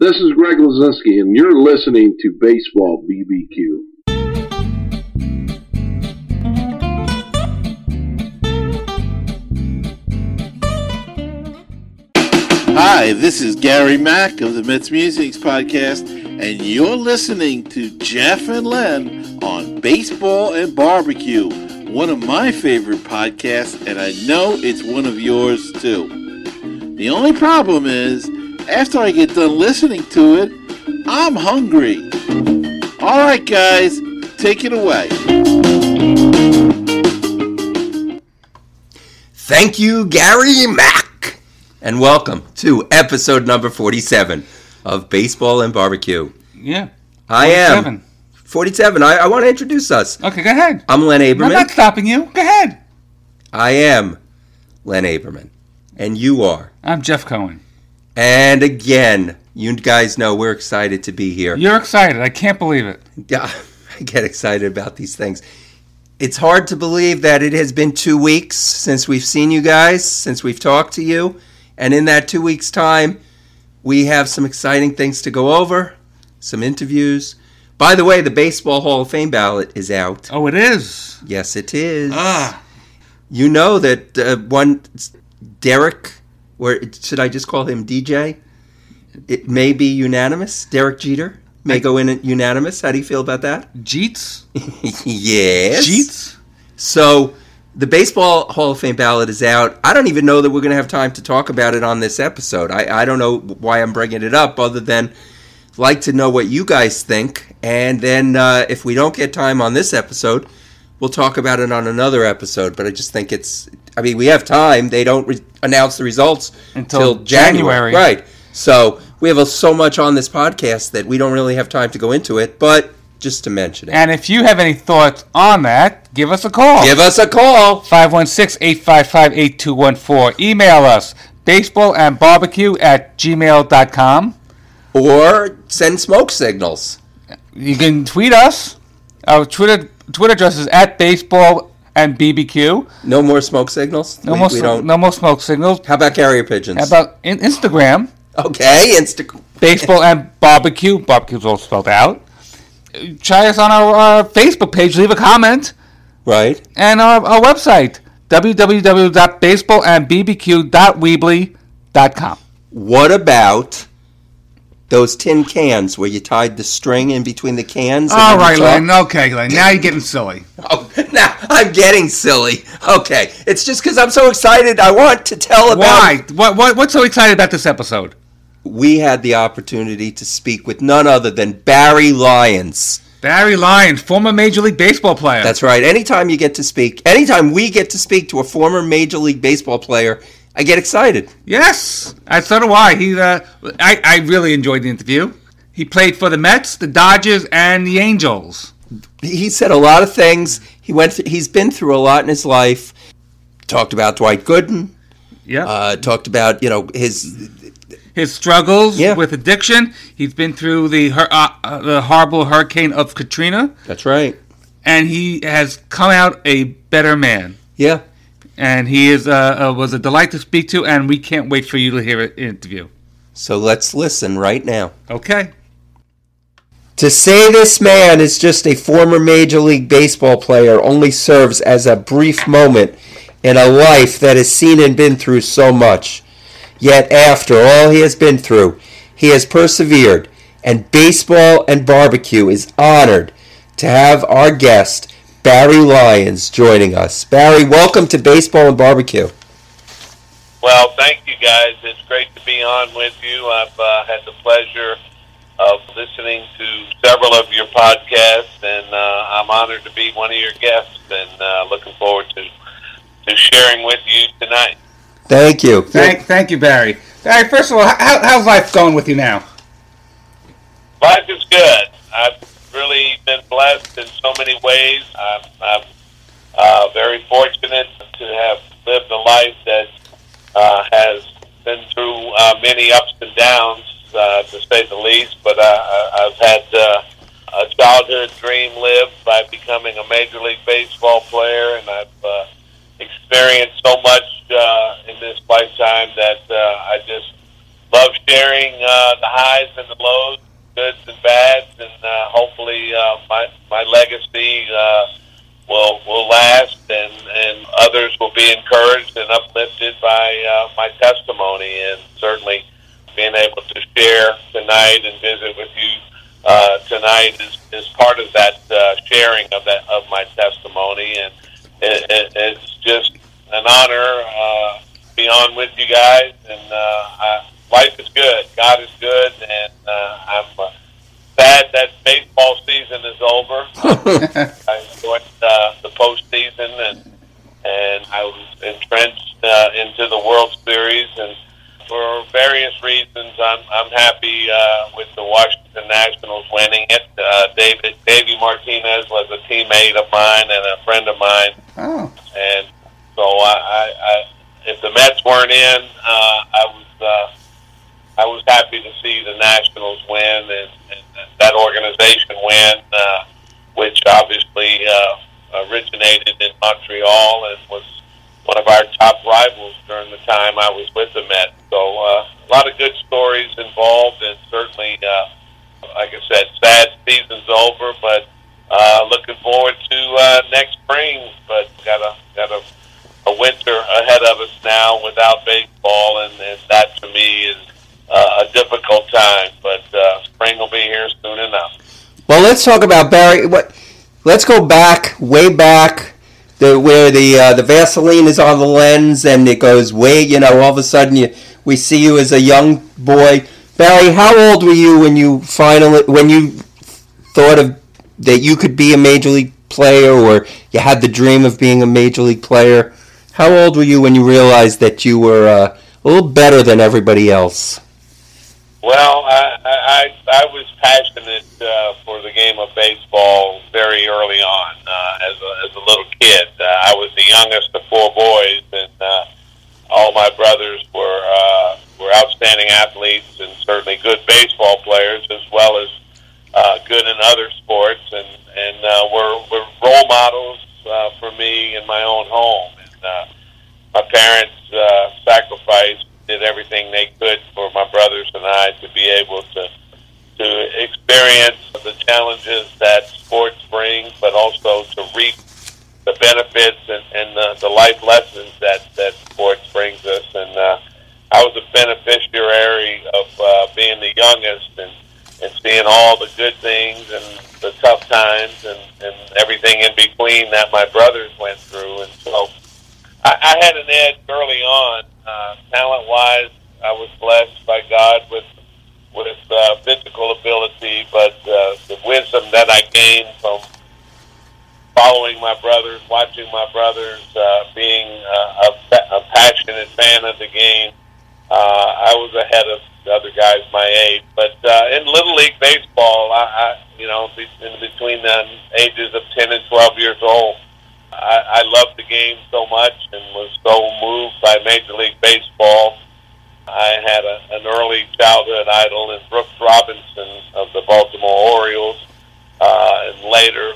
This is Greg Lazinski, and you're listening to Baseball BBQ. Hi, this is Gary Mack of the Mets Musics Podcast, and you're listening to Jeff and Len on Baseball and Barbecue, one of my favorite podcasts, and I know it's one of yours too. The only problem is, after I get done listening to it, I'm hungry. All right, guys, take it away. Thank you, Gary Mack, and welcome to episode number 47 of Baseball and Barbecue. Yeah. I am 47. 47. I, I want to introduce us. Okay, go ahead. I'm Len Aberman. I'm not stopping you. Go ahead. I am Len Aberman, and you are. I'm Jeff Cohen. And again, you guys know we're excited to be here. You're excited. I can't believe it. Yeah, I get excited about these things. It's hard to believe that it has been two weeks since we've seen you guys, since we've talked to you. And in that two weeks' time, we have some exciting things to go over, some interviews. By the way, the Baseball Hall of Fame ballot is out. Oh, it is. Yes, it is. Ah, You know that uh, one Derek, or should I just call him DJ? It may be unanimous. Derek Jeter may go in unanimous. How do you feel about that? Jeets. yes. Jeets. So the Baseball Hall of Fame ballot is out. I don't even know that we're going to have time to talk about it on this episode. I, I don't know why I'm bringing it up other than like to know what you guys think. And then uh, if we don't get time on this episode, we'll talk about it on another episode. But I just think it's, I mean, we have time. They don't re- announce the results Until January. January. Right. So we have a, so much on this podcast that we don't really have time to go into it. But just to mention it. And if you have any thoughts on that, give us a call. Give us a call. 516-855-8214. Email us baseball and barbecue at gmail.com. or send smoke signals. You can tweet us. Our Twitter Twitter address is at baseball and BBQ. No more smoke signals. No, we, more, we don't. no more smoke signals. How about carrier pigeons? How about in- Instagram? okay, Instagram. baseball and barbecue. Barbecue's all spelled out. Try us on our, uh Facebook page. Leave a comment Right. and our, our website www.baseballandbbq.weebly.com. What about those tin cans where you tied the string in between the cans? All right, All then you right, talk- Len. Okay, Len. Now you're getting silly. Oh, now I'm getting silly. Okay, it's just because I'm so excited. I want to tell about. Why? What, what? What's so excited about this episode? We had the opportunity to speak with none other than Barry Lyons. Barry Lyons, former Major League Baseball player. That's right. Anytime you get to speak, anytime we get to speak to a former Major League Baseball player, I get excited. yes. I so do I. He, uh, I, I really enjoyed the interview. He played for the Mets, the Dodgers, and the Angels. he said a lot of things. He went. Th- he's been through a lot in his life. Talked about Dwight Gooden. Yeah. Uh, talked about you know his. his struggles Yeah. with addiction. He's been through the uh, uh, the horrible hurricane of Katrina, That's right. and he has come out a better man. Yeah. And he is uh, uh, was a delight to speak to, and we can't wait for you to hear an interview. So let's listen right now. Okay. To say this man is just a former Major League Baseball player only serves as a brief moment in a life that has seen and been through so much. Yet, after all he has been through, he has persevered, and Baseball and Barbecue is honored to have our guest, Barry Lyons, joining us. Barry, welcome to Baseball and Barbecue. Well, thank you guys. It's great to be on with you. I've uh, had the pleasure of listening to several of your podcasts, and uh, I'm honored to be one of your guests, and uh, looking forward to to sharing with you tonight. Thank you. Thank, thank you, Barry. Barry, first of all, how, how's life going with you now? Life is good. I've really been blessed in so many ways. I'm, I'm uh, very fortunate to have lived a life that uh, has been through uh, many ups and downs, uh, to say the least. But I- I've had uh, a childhood dream lived by becoming a Major League Baseball player, and I've uh, experienced so much uh, in this lifetime that uh, I just love sharing uh, the highs and the lows, goods and bads, and uh, hopefully uh, my my legacy uh, will will last, and and others will be encouraged and uplifted by uh, my testimony, and certainly being able to share tonight and visit with you uh, tonight is, is part of that uh, sharing of that of my testimony, and it, it, it's just an honor uh, to be on with you guys. And uh, I, life is good, God is good, and uh, I'm uh, sad that baseball season is over. I enjoyed uh, the postseason, and and I was entrenched uh, into the World Series and for various reasons, I'm I'm happy uh, with the Washington Nationals winning it. Uh, David Davey Martinez was a teammate of mine and a friend of mine, Oh, and so I, I, I if the Mets weren't in, uh, I was uh, I was happy to see the Nationals win and, and that organization win, uh, which obviously uh, originated in Montreal and was one of our top rivals during the time I was with the Mets. So uh, a lot of good stories involved, and certainly, uh, like I said, sad season's over, but uh, looking forward to uh, next spring. But got a got a, a winter ahead of us now without baseball, and, and that to me is uh, a difficult time. But uh, spring will be here soon enough. Well, let's talk about Barry. What? Let's go back, way back, the where the uh, the Vaseline is on the lens, and it goes way. You know, all of a sudden you we see you as a young boy. Barry, how old were you when you finally when you thought of that you could be a major league player, or you had the dream of being a major league player? How old were you when you realized that you were uh, a little better than everybody else? Well, I I, I was passionate uh, for the game of baseball very early on. Uh, as a as a little kid, uh, I was the youngest of four boys, and uh, all my brothers were uh, were outstanding athletes and certainly good baseball players, as well as uh, good in other sports, and and uh, were were role models uh, for me in my own home. And uh, my parents uh, sacrificed did everything they could for my brothers and I to be able to to experience the challenges that sports brings, but also to reap the benefits and, and the, the life lessons that that sports brings us. And uh, I was a beneficiary of uh, being the youngest and and seeing all the good things and the tough times and, and everything in between that my brothers went through. And so I, I had an edge early on, uh, talent wise. I was blessed by God with with uh, physical ability, but uh, the wisdom that I gained from following my brothers, watching my brothers, uh, being uh, a, a passionate fan of the game, uh, I was ahead of the other guys my age. But uh, in little league baseball, I, I you know, in between the ages of ten and twelve years old, I, I loved the game so much and was so moved by Major League Baseball. I had a, an early childhood idol in Brooks Robinson of the Baltimore Orioles, uh, and later,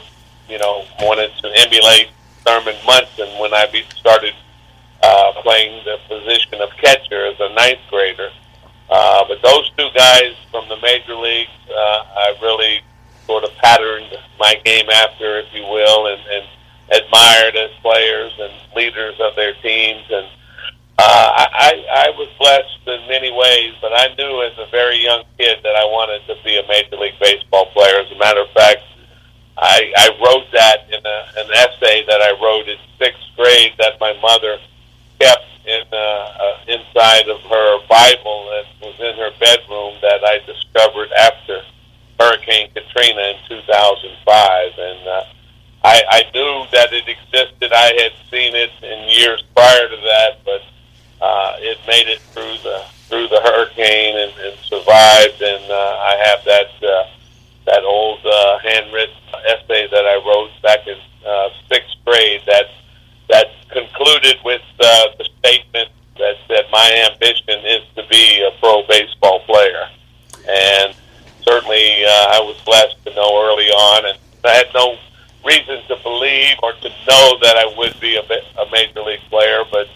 you know, wanted to emulate Thurman Munson when I be, started uh, playing the position of catcher as a ninth grader. Uh, but those two guys from the major leagues, uh, I really sort of patterned my game after, if you will, and, and admired as players and leaders of their teams. And uh, I, I was blessed in many ways, but I knew as a very young kid that I wanted to be a Major League Baseball player. As a matter of fact, I, I wrote that in a, an essay that I wrote in sixth grade that my mother kept in uh, uh, inside of her Bible that was in her bedroom that I discovered after Hurricane Katrina in 2005, and uh, I, I knew that it existed. I had seen it in years prior to that, but uh, it made it through the through the hurricane and, and survived. And uh, I have that uh, that old uh, handwritten essay that I wrote back in uh, sixth grade that that concluded with uh, the statement that that my ambition is to be a pro baseball player, and certainly uh, I was blessed to know early on, and I had no reason to believe or to know that I would be a, a major league player, but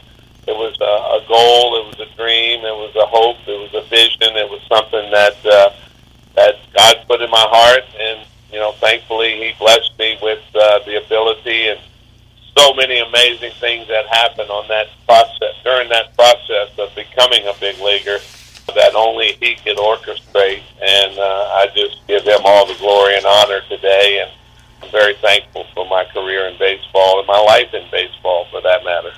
it was a, a goal, it was a dream, it was a hope, it was a vision, it was something that uh, that God put in my heart, and you know, thankfully He blessed me with uh, the ability and so many amazing things that happened on that process during that process of becoming a big leaguer that only he could orchestrate and uh, I just give him all the glory and honor today and very thankful for my career in baseball and my life in baseball for that matter.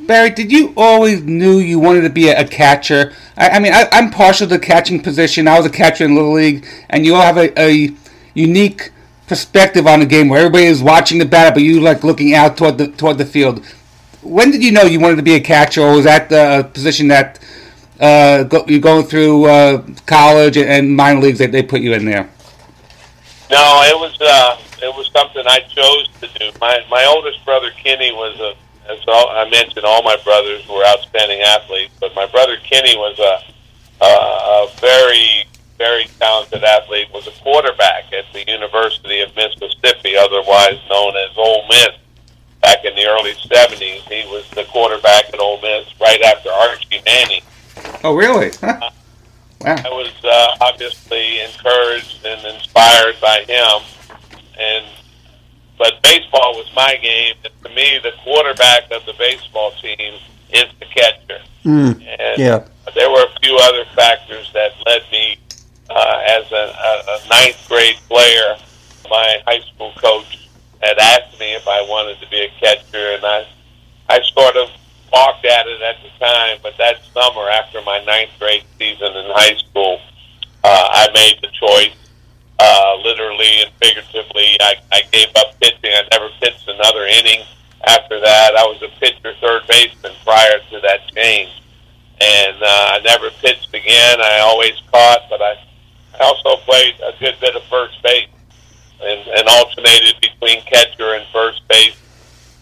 Barry, did you always knew you wanted to be a, catcher? I, I mean, I, I'm partial to the catching position. I was a catcher in Little League, and you all have a, a unique perspective on the game where everybody is watching the batter, but you like looking out toward the toward the field. When did you know you wanted to be a catcher, or was that the position that uh, go, you're going through uh, college and minor leagues that they put you in there? No, it was uh, it was something I chose to do. My my oldest brother Kenny was a as all, I mentioned, all my brothers were outstanding athletes, but my brother Kenny was a, a, a very very talented athlete. Was a quarterback at the University of Mississippi, otherwise known as Ole Miss. Back in the early '70s, he was the quarterback at Ole Miss right after Archie Manning. Oh, really? Huh. Wow. I was uh, obviously encouraged and inspired by him, and but baseball was my game. And to me, the quarterback of the baseball team is the catcher. Mm, and yeah. there were a few other factors that led me uh, as a, a, a ninth grade player. My high school coach had asked me if I wanted to be a catcher, and I, I sort of balked at it at the time. But that summer, after my ninth grade season in high school, uh, I made the choice uh, literally and figuratively. I, I gave up pitching. I never pitched another inning after that. I was a pitcher, third baseman prior to that change. And uh, I never pitched again. I always caught, but I, I also played a good bit of first base and, and alternated between catcher and first base.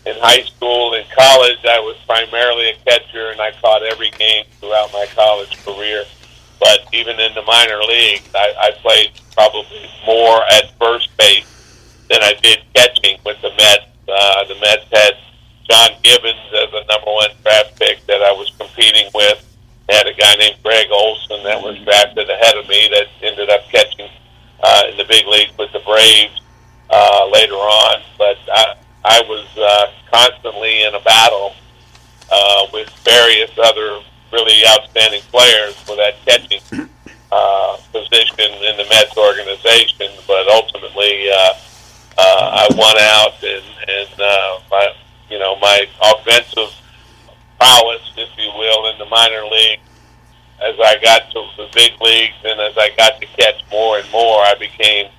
In high school and college, I was primarily a catcher, and I caught every game throughout my college career. But even in the minor leagues, I, I played probably more at first base than I did catching with the Mets. Uh, the Mets had John Gibbons as a number one draft pick that I was competing with. They had a guy named Greg Olson that was drafted ahead of me that ended up catching uh, in the big leagues with the Braves uh, later on. But I, I was uh, constantly in a battle uh, with various other really outstanding players for that catching uh, position in the Mets organization, but ultimately uh, uh, I won out, and, and uh, my you know my offensive prowess, if you will, in the minor league. As I got to the big leagues, and as I got to catch more and more, I became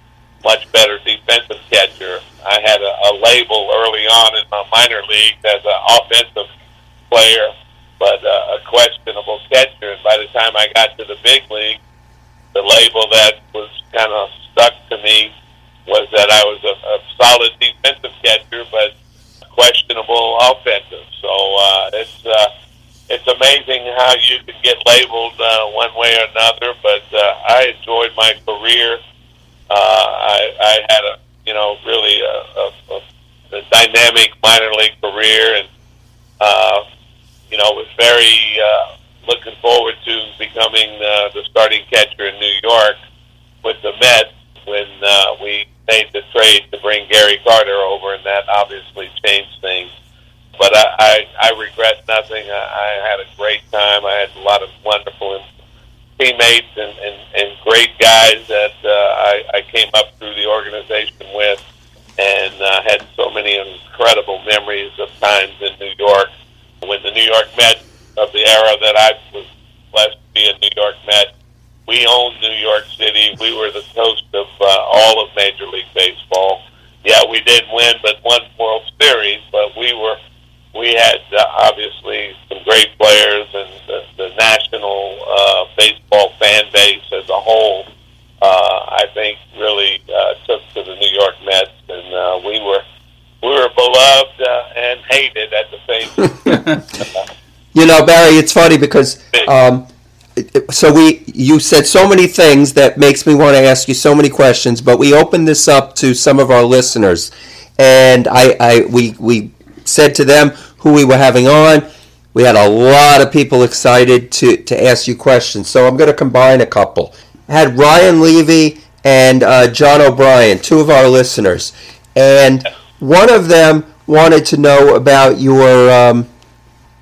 much better defensive catcher. I had a, a label early on in my minor league as an offensive player, but uh, a questionable catcher. And by the time I got to the big league, the label that was kind of stuck to me was that I was a, a solid defensive catcher, but questionable offensive. So uh, it's uh, it's amazing how you can get labeled uh, one way or another. But uh, I enjoyed my career. Uh, I, I had a you know really a, a, a, dynamic minor league career, and uh, you know was very uh, looking forward to becoming uh, the starting catcher in New York with the Mets when uh, we made the trade to bring Gary Carter over, and that obviously changed things. But I, I, I regret nothing. I, I had a great time. I had a lot of wonderful teammates and, and, and great guys that uh, I, I came up through the organization with, and uh, had so many incredible memories of times in New York when the New York Mets of the era that I was blessed to be a New York Met. We owned New York City. We were the host of uh, all of Major League Baseball. Yeah, we didn't win, but one World Series. But we were, we had uh, obviously some great players, and the, the national uh, baseball fan base as a whole. Uh, I think really uh, took to the New York Mets, and uh, we were we were beloved uh, and hated at the same. You know, Barry, it's funny because um, so we you said so many things that makes me want to ask you so many questions, but we opened this up to some of our listeners, and I, I we we said to them who we were having on. we had a lot of people excited to, to ask you questions. So I'm going to combine a couple. I had Ryan Levy and uh, John O'Brien, two of our listeners, and one of them wanted to know about your um,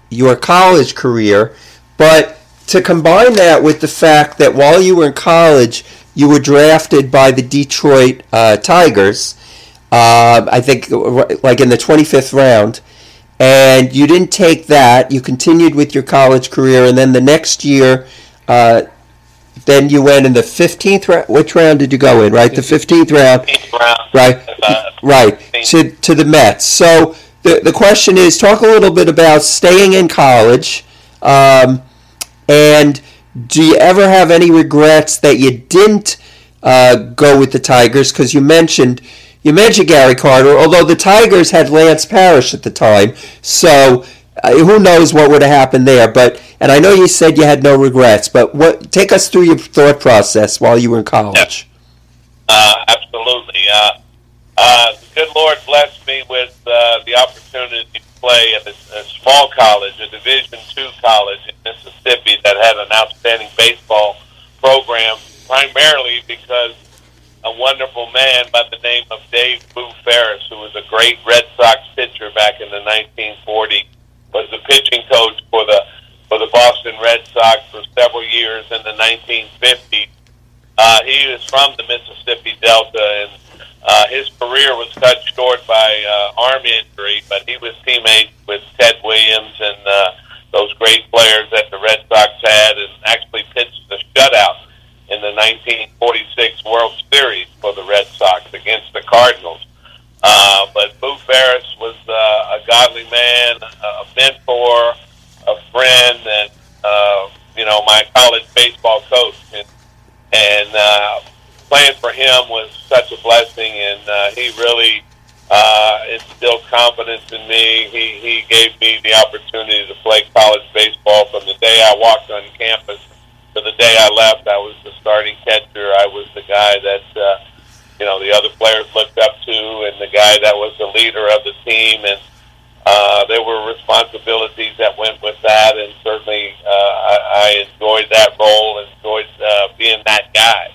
your college career, but to combine that with the fact that while you were in college, you were drafted by the Detroit uh, Tigers. Uh, I think like in the 25th round, and you didn't take that. You continued with your college career, and then the next year, uh, then you went in the 15th round. Which round did you go in? Right, the 15th round. Right, right to to the Mets. So the the question is, talk a little bit about staying in college, um, and do you ever have any regrets that you didn't uh, go with the Tigers? Because you mentioned you mentioned Gary Carter, although the Tigers had Lance Parrish at the time, so uh, who knows what would have happened there. But and I know you said you had no regrets, but what take us through your thought process while you were in college. Uh, absolutely. Uh, uh, the good Lord blessed me with uh, the opportunity to play at a, a small college, a Division two college in Mississippi that had an outstanding baseball program, primarily because a wonderful man by the name of Dave Boo Ferris, who was a great Red Sox pitcher back in the 1940s, was the pitching coach for the for the Boston Red Sox for several years in the 1950s. Uh, he was from the Mississippi Delta, and uh, his career was cut short by uh, arm injury, but he was teammates with Ted Williams and uh, those great players that the Red Sox had, and actually pitched the shutout in the 1946 World Series for the Red Sox against the Cardinals. Uh, but Boo Ferris was uh, a godly man, a mentor, a friend, and uh, you know my college baseball coach. And, and uh, playing for him was such a blessing, and uh, he really uh, instilled confidence in me. He he gave me the opportunity to play college baseball from the day I walked on campus to the day I left, I was the starting catcher. I was the guy that uh, you know the other players looked up to, and the guy that was the leader of the team. And uh, there were responsibilities that went with that, and certainly uh, I, I enjoyed that role, enjoyed uh, being that guy.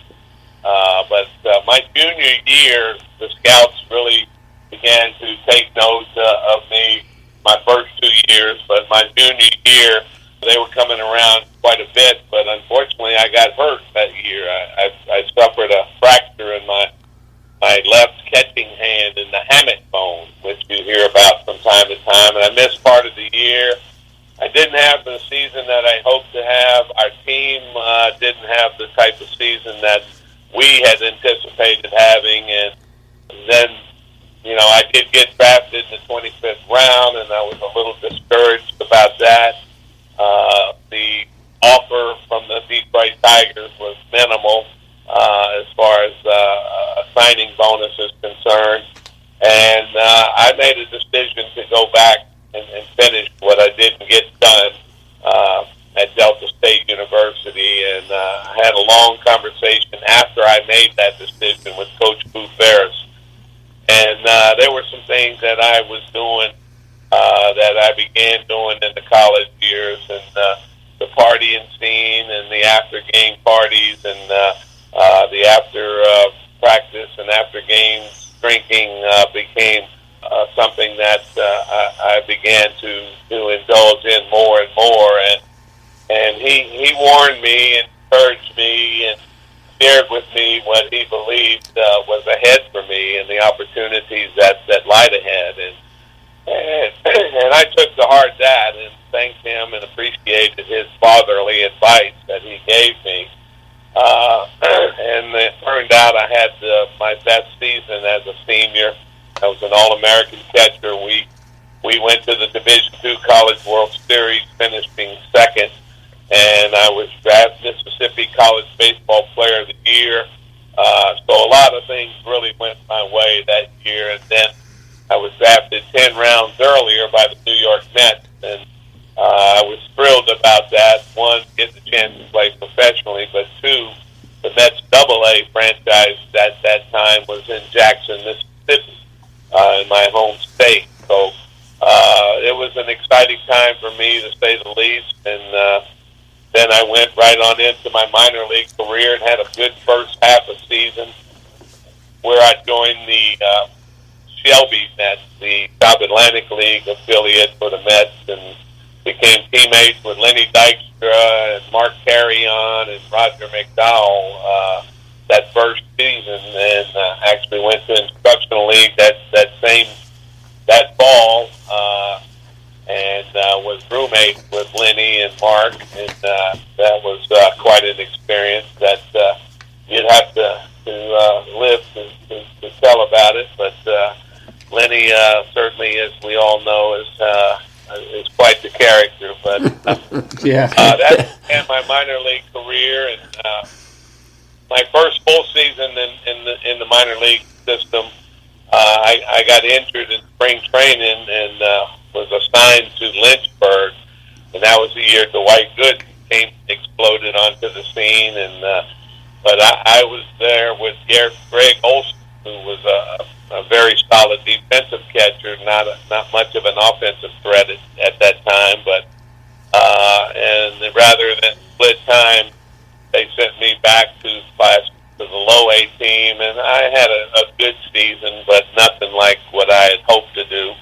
Uh, but uh, my junior year, the scouts really began to take note uh, of me. My first two years, but my junior year they were coming around quite a bit, but unfortunately, I got hurt that year. I, I, I suffered a fracture in my my left catching hand in the hamate bone, which you hear about from time to time, and I missed part of the year. I didn't have the season that I hoped to have. Our team uh, didn't have the type of season that we had anticipated having, and then you know I did get drafted in the 25th round, and I was a little discouraged about that. Uh, the offer from the Detroit Tigers was minimal uh, as far as uh, a signing bonus is concerned. And uh, I made a decision to go back and, and finish what I didn't get done uh, at Delta State University. And uh, had a long conversation after I made that decision with Coach Boo Ferris. And uh, there were some things that I was doing uh, that I began doing in the college years, and uh, the partying scene, and the after game parties, and uh, uh, the after uh, practice and after game drinking uh, became uh, something that uh, I, I began to to indulge in more and more, and and he he warned me and encouraged me and shared with me what he believed uh, was ahead for me and the opportunities that that lied ahead and and, and I took to heart that and thanked him and appreciated his fatherly advice that he gave me. Uh, and it turned out I had uh, my best season as a senior. I was an All-American catcher. We we went to the Division Two College World Series, finishing second, and I was drafted Mississippi College Baseball Player of the Year. Uh, so a lot of things really went my way that year, and then I was drafted 10 rounds earlier by the New York Mets, and uh, I was thrilled about that. One, get the chance to play professionally, but two, the Mets Double A franchise at that time was in Jackson, Mississippi, uh, in my home state. So uh, it was an exciting time for me to say the least. And uh, then I went right on into my minor league career and had a good first half of season where I joined the uh, Shelby Mets, the South Atlantic League affiliate for the Mets, and became teammates with Lenny Dykstra and Mark Carreon and Roger McDowell uh, that first season, and uh, actually went to instructional league that that same that fall, uh, and uh, was roommates with Lenny and Mark, and uh, that was uh, quite an experience that uh, you'd have to to uh, live to, to, to tell about it, but. Uh, Lenny uh, certainly, as we all know, is uh, is quite the character. But uh, Yeah. uh, that began my minor league career, and uh, my first full season in, in the in the minor league system. Uh, I, I got injured in spring training and uh, was assigned to Lynchburg, and that was the year Dwight Gooden came exploded onto the scene. And uh, but I, I was there with Garrett, Greg Olson, who was a, a very solid defensive catcher, not a, not much of an offensive threat at, at that time, but uh, and rather than split time, they sent me back to class to the low A team, and I had a, a good season, but nothing like what I had hoped to do.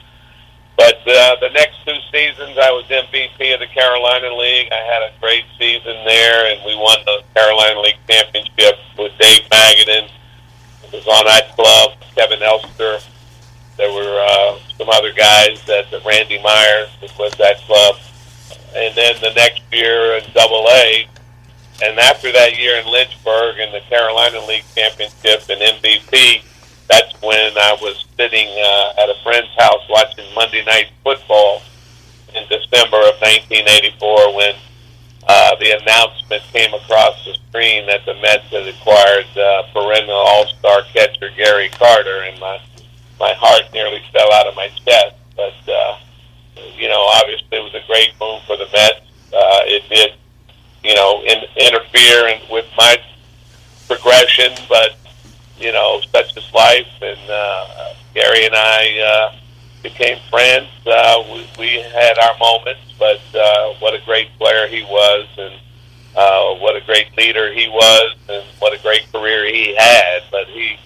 But uh, the next two seasons, I was MVP of the Carolina League. I had a great season there, and we won the Carolina League championship with Dave Magadan. It was on that club, Kevin Elster. There were uh, some other guys that, that Randy Myers was that club. And then the next year in Double A, and after that year in Lynchburg in the Carolina League Championship and MVP, that's when I was sitting uh, at a friend's house watching Monday Night Football in December of 1984 when uh, the announcement came across the screen that the Mets had acquired uh, perennial All-Star catcher Gary Carter, and my my heart nearly fell out of my chest. But uh, you know, obviously, it was a great move for the Mets. Uh, it did, you know, in, interfere in, with my progression, but you know, such is life. And uh, Gary and I uh, became friends. Uh, we, we had our moments, but uh, what a great player he was, and uh, what a great leader he was, and what a great career he had. But he,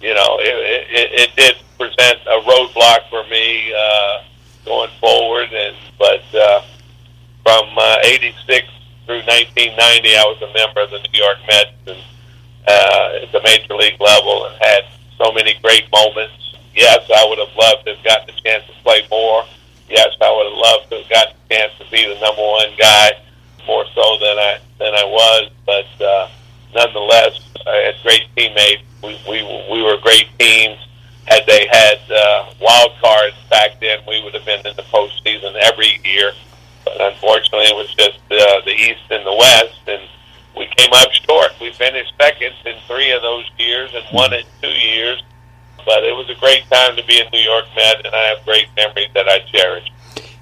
you know, it, it, it did present a roadblock for me uh, going forward. And but uh, from uh, '86 through 1990, I was a member of the New York Mets and uh, at the major league level, and had so many great moments. Yes, I would have loved to have gotten a chance to play more. Yes, I would have loved to have gotten a chance to be the number one guy more so than I than I was. But uh, nonetheless, I had great teammates. We we we were great teams. Had they had uh, wild cards back then, we would have been in the postseason every year. But unfortunately, it was just uh, the East and the West, and we came up short. We finished second in three of those years and won it two years. But it was a great time to be a New York Met, and I have great memories that I cherish.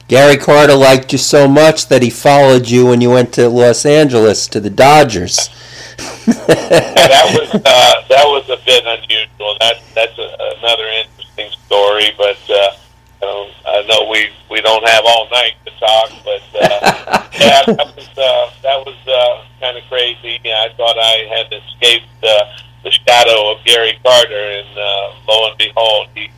Gary Carter liked you so much that he followed you when you went to Los Angeles to the Dodgers. That was uh, that was a bit unusual. That that's a, another interesting story, but uh, um, I know we we don't have all night to talk. But uh, yeah, that was uh, that was uh, kind of crazy. I thought I had escaped uh, the shadow of Gary Carter, and uh, lo and behold, he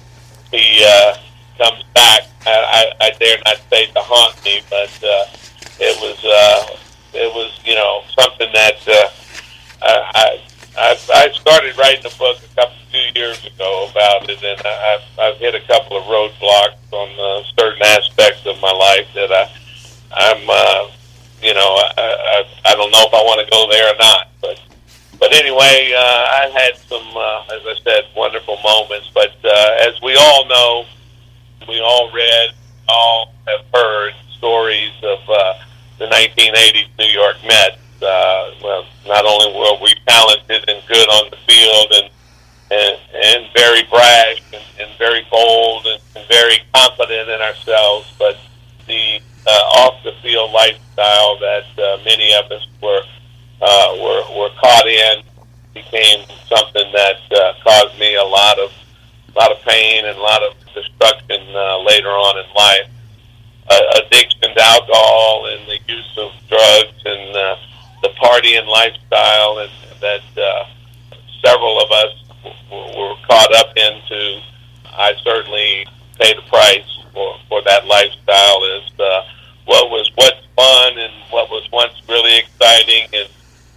he uh, comes back. I, I, I dare not say to haunt me, but uh, it was uh, it was you know something that. Uh, I, I I started writing a book a couple few years ago about it, and I, I've, I've hit a couple of roadblocks on uh, certain aspects of my life that I I'm uh, you know I, I I don't know if I want to go there or not, but but anyway, uh, I had some uh, as I said wonderful moments. But uh, as we all know, we all read, all have heard stories of uh, the 1980s New York Mets uh, well, not only were we talented and good on the field and and, and very brash and, and very bold and, and very confident in ourselves, but the uh, off the field lifestyle that uh, many of us were uh, were were caught in became something that uh, caused me a lot of a lot of pain and a lot of destruction uh, later on in life. Uh, addiction to alcohol and the use of drugs and uh, the partying lifestyle and that uh, several of us w- were caught up into. I certainly paid the price for, for that lifestyle is uh, what was what's fun and what was once really exciting and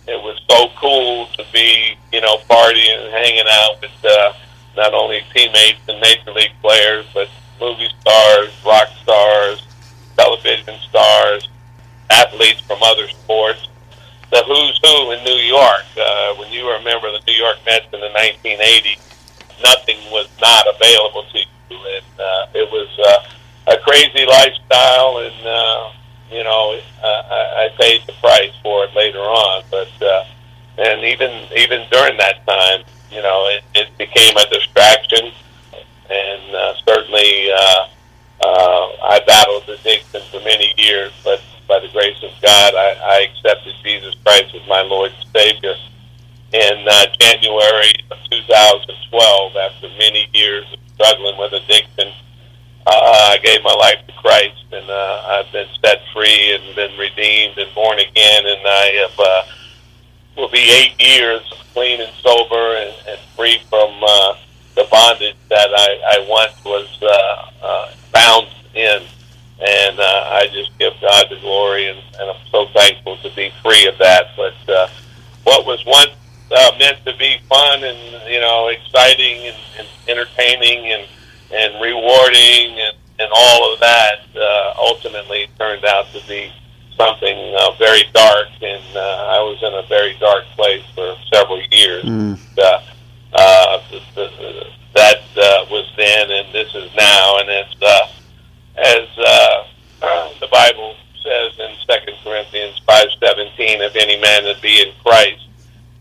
it was so cool to be, you know, partying and hanging out with uh, not only teammates and major league players, but movie stars, rock stars, television stars, athletes from other sports. The who's who in New York. Uh, when you remember the New York Mets in the 1980s, nothing was not available to you, and uh, it was uh, a crazy lifestyle, and uh, you know, uh, I, I paid the price for it later on. But uh, and even even during that time, you know, it, it became a distraction, and uh, certainly uh, uh, I battled addiction for many years. But by the grace of God, I, I accepted Jesus Christ as my Lord and Savior in uh, January of 2012. After many years of struggling with addiction uh, I gave my life to Christ, and uh, I've been set free and been redeemed and born again, and I have uh, will be eight years clean and sober and, and free from uh, the bondage that I, I once was uh, uh, bound in. And uh, I just give God the glory, and, and I'm so thankful to be free of that. But uh, what was once uh, meant to be fun and you know exciting and, and entertaining and and rewarding and, and all of that uh, ultimately turned out to be something uh, very dark, and uh, I was in a very dark place for several years. Mm. Uh, uh, the, the, that uh, was then, and this is now, and it's uh, as uh, the Bible says in Second Corinthians five seventeen, if any man that be in Christ,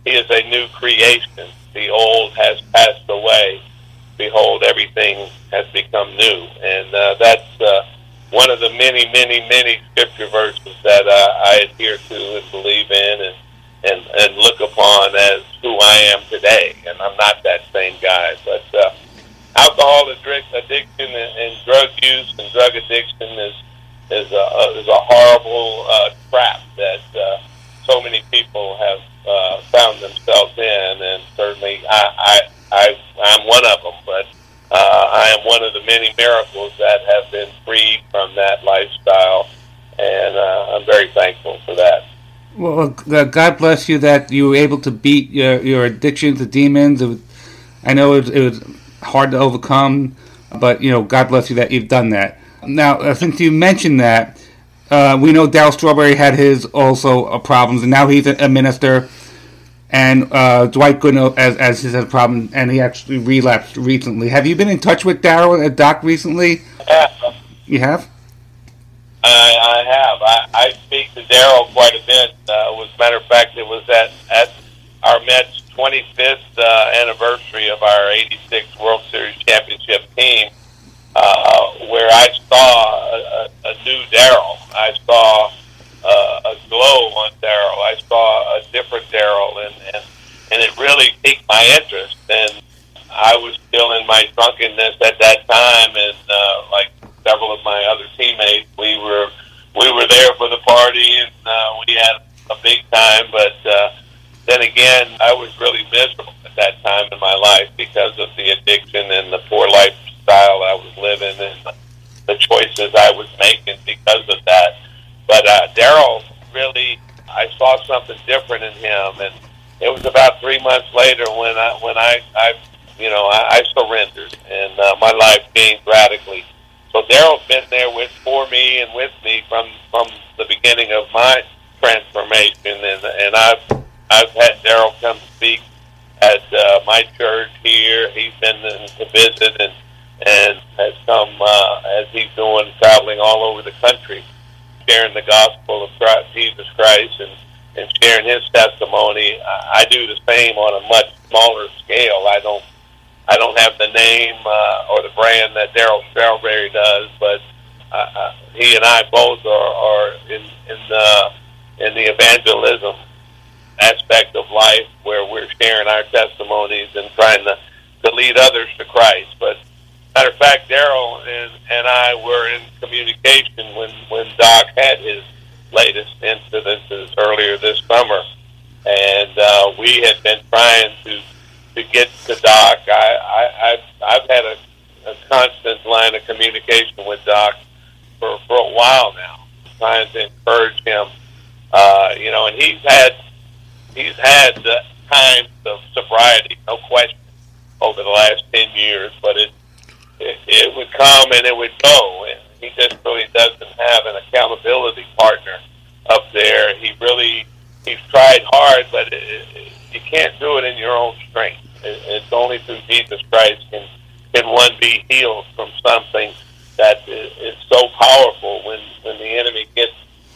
he is a new creation. The old has passed away behold, everything has become new. And uh, that's uh, one of the many, many, many scripture verses that uh, I adhere to and believe in and, and, and look upon as who I am today. And I'm not that same guy. But uh, alcohol addiction and, and drug use and drug addiction is, is, a, is a horrible uh, trap that uh, so many people have uh, found themselves in. And certainly I, I I I'm one of them, but uh, I am one of the many miracles that have been freed from that lifestyle, and uh, I'm very thankful for that. Well, uh, God bless you that you were able to beat your your addiction to demons. Was, I know it was, it was hard to overcome, but you know, God bless you that you've done that. Now, uh, since you mentioned that, uh, we know Darryl Strawberry had his also uh, problems, and now he's a, a minister and uh, Dwight Gooden as as his problem, and he actually relapsed recently. Have you been in touch with Darryl at Doc recently? Yeah. You have. I, I have. I, I speak to Darryl quite a bit. Uh, as a matter of fact, it was at at our Mets 25th uh, anniversary of our '86 World Series championship team, uh, where I saw a, a, new Darryl. I saw uh, a glow on Darryl. I saw a different Darryl, and, and and it really piqued my interest. And I was still in my drunkenness at that time, and uh, like several of my other teammates, we were we were there for the party, and uh, we had a big time. But uh, then again, I was really miserable at that time in my life because of the addiction and the poor lifestyle I was living, and the choices I was making because of that. But uh, Darryl really, I saw something different in him, and it was about three months later when I when I, I you know, I, I surrendered, and uh, my life changed radically. So Darryl's been there with for me and with me from from the beginning of my transformation, and and I've I've had Darryl come speak at uh, my church here. He's been to visit and and has come uh, as he's doing traveling all over the country sharing the gospel of Christ, Jesus Christ and, and sharing his testimony. I, I do the same on a much smaller scale. I don't I don't have the name uh, or the brand that Darryl Strawberry does, but uh, uh, he and I both are, are in in the in the evangelism aspect of life where we're sharing our testimonies and trying to to lead others to Christ. But matter of fact, Darryl and, and I were in communication when, when Doc had his latest incidences earlier this summer. And uh, we had been trying to to get to Doc. I, I, I've, I've had a, a constant line of communication with Doc for, for a while now, trying to encourage him. Uh, you know, and he's had he's had the times of sobriety, no question, over the last ten years. But it it, it would come and it would go, and he just really doesn't have an accountability partner up there. He really he's tried hard, but it, it, you can't do it in your own strength. It, it's only through Jesus Christ can can one be healed from something that is, is so powerful when when the enemy gets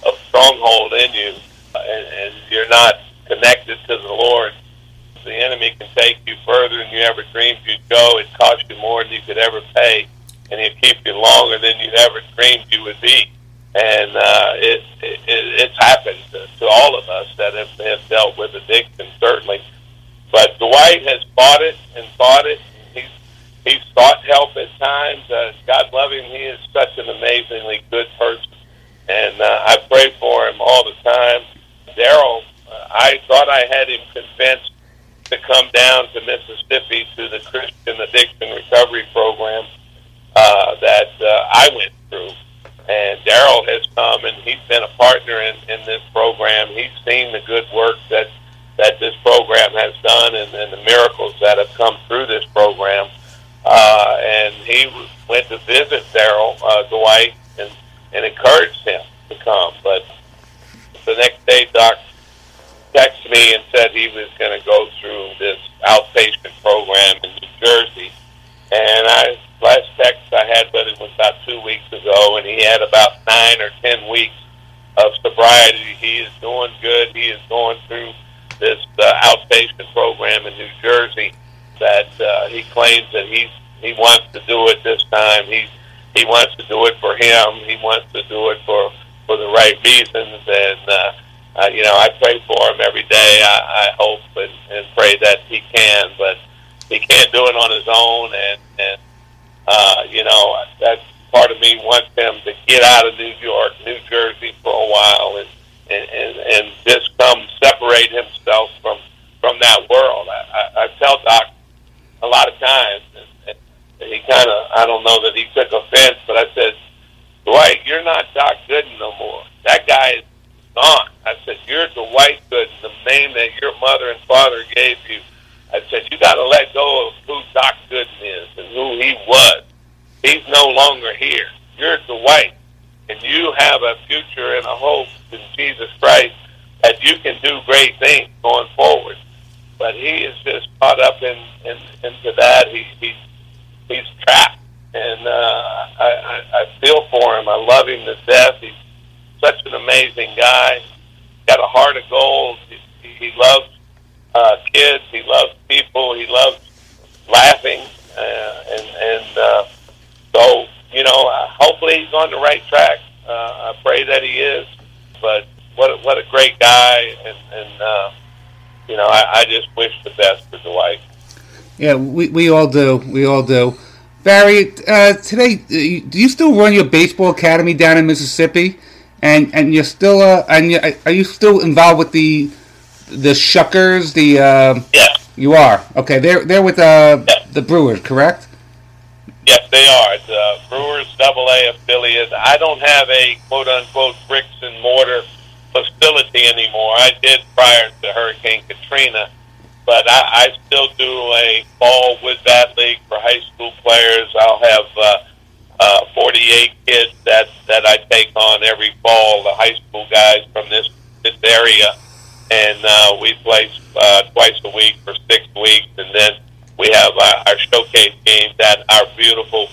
a stronghold in you uh, and, and you're not connected to the Lord. The enemy can take you further than you ever dreamed you'd go. It costs you more than you could ever pay, and he'll keep you longer than you ever dreamed you would be. And uh, it, it it's happened to, to all of us that have, have dealt with addiction, certainly. But Dwight has fought it and fought it. He's he's sought help at times. Uh, God love him. He is such an amazingly good person, and uh, I pray for him all the time. Darryl, I thought I had him convinced to come down to Mississippi to the Christian Addiction Recovery Program uh, that uh, I went through. And Darryl has come and he's been a partner in, in this program. He's seen the good work that that this program has done and, and the miracles that have come through this program. Uh, and he went to visit Darryl uh, Dwight and, and encouraged him to come. But the next day, Doc texted me and said he was going to go through this outpatient program in New Jersey. And I last text I had with him was about two weeks ago, and he had about nine or ten weeks of sobriety. He is doing good. He is going through this uh, outpatient program in New Jersey that uh, he claims that he's he wants to do it this time. He he wants to do it for him. He wants to do it for for the right reasons, and uh, uh, you know I pray for him every day. I, I hope and, and pray that he can, but he can't do it on his own, and and uh, you know that part of me wants him to get out of New York, New Jersey for a while, and and and, and just come separate himself from from that world. I, I, I tell Doc a lot of times, and, and he kind of I don't know that he took offense, but I said, Dwight, you're not Doc Gooden no more. That guy is gone. You're Dwight Gooden, the name that your mother and father gave you. I said, you got to let go of who Doc Gooden is and who he was. He's no longer here. You're Dwight, and you have a future and a hope in Jesus Christ that you can do great things going forward. But he is just caught up in, in into that. He, he's he's trapped, and uh, I, I, I feel for him. I love him to death. He's such an amazing guy. Got a heart of gold. He, he loves uh, kids. He loves people. He loves laughing, uh, and and uh, so you know, uh, hopefully he's on the right track. Uh, I pray that he is. But what a, what a great guy, and and uh, you know, I, I just wish the best for Dwight. Yeah, we, we all do. We all do. Barry, uh, today, uh, do you still run your baseball academy down in Mississippi? And and you're still uh, and you, are you still involved with the the Shuckers? The uh, Yeah, you are okay. They're they're with uh, Yeah. the Brewers, correct? yes, they are. It's uh, Brewers Double A affiliate. I don't have a quote unquote bricks and mortar facility anymore. I did prior to Hurricane Katrina, but I, I still do a ball with that league for high school players. I'll have uh, uh, 48 kids that that I take on every fall. The high school guys from this this area, and uh, we play uh, twice a week for six weeks, and then we have our, our showcase games at our beautiful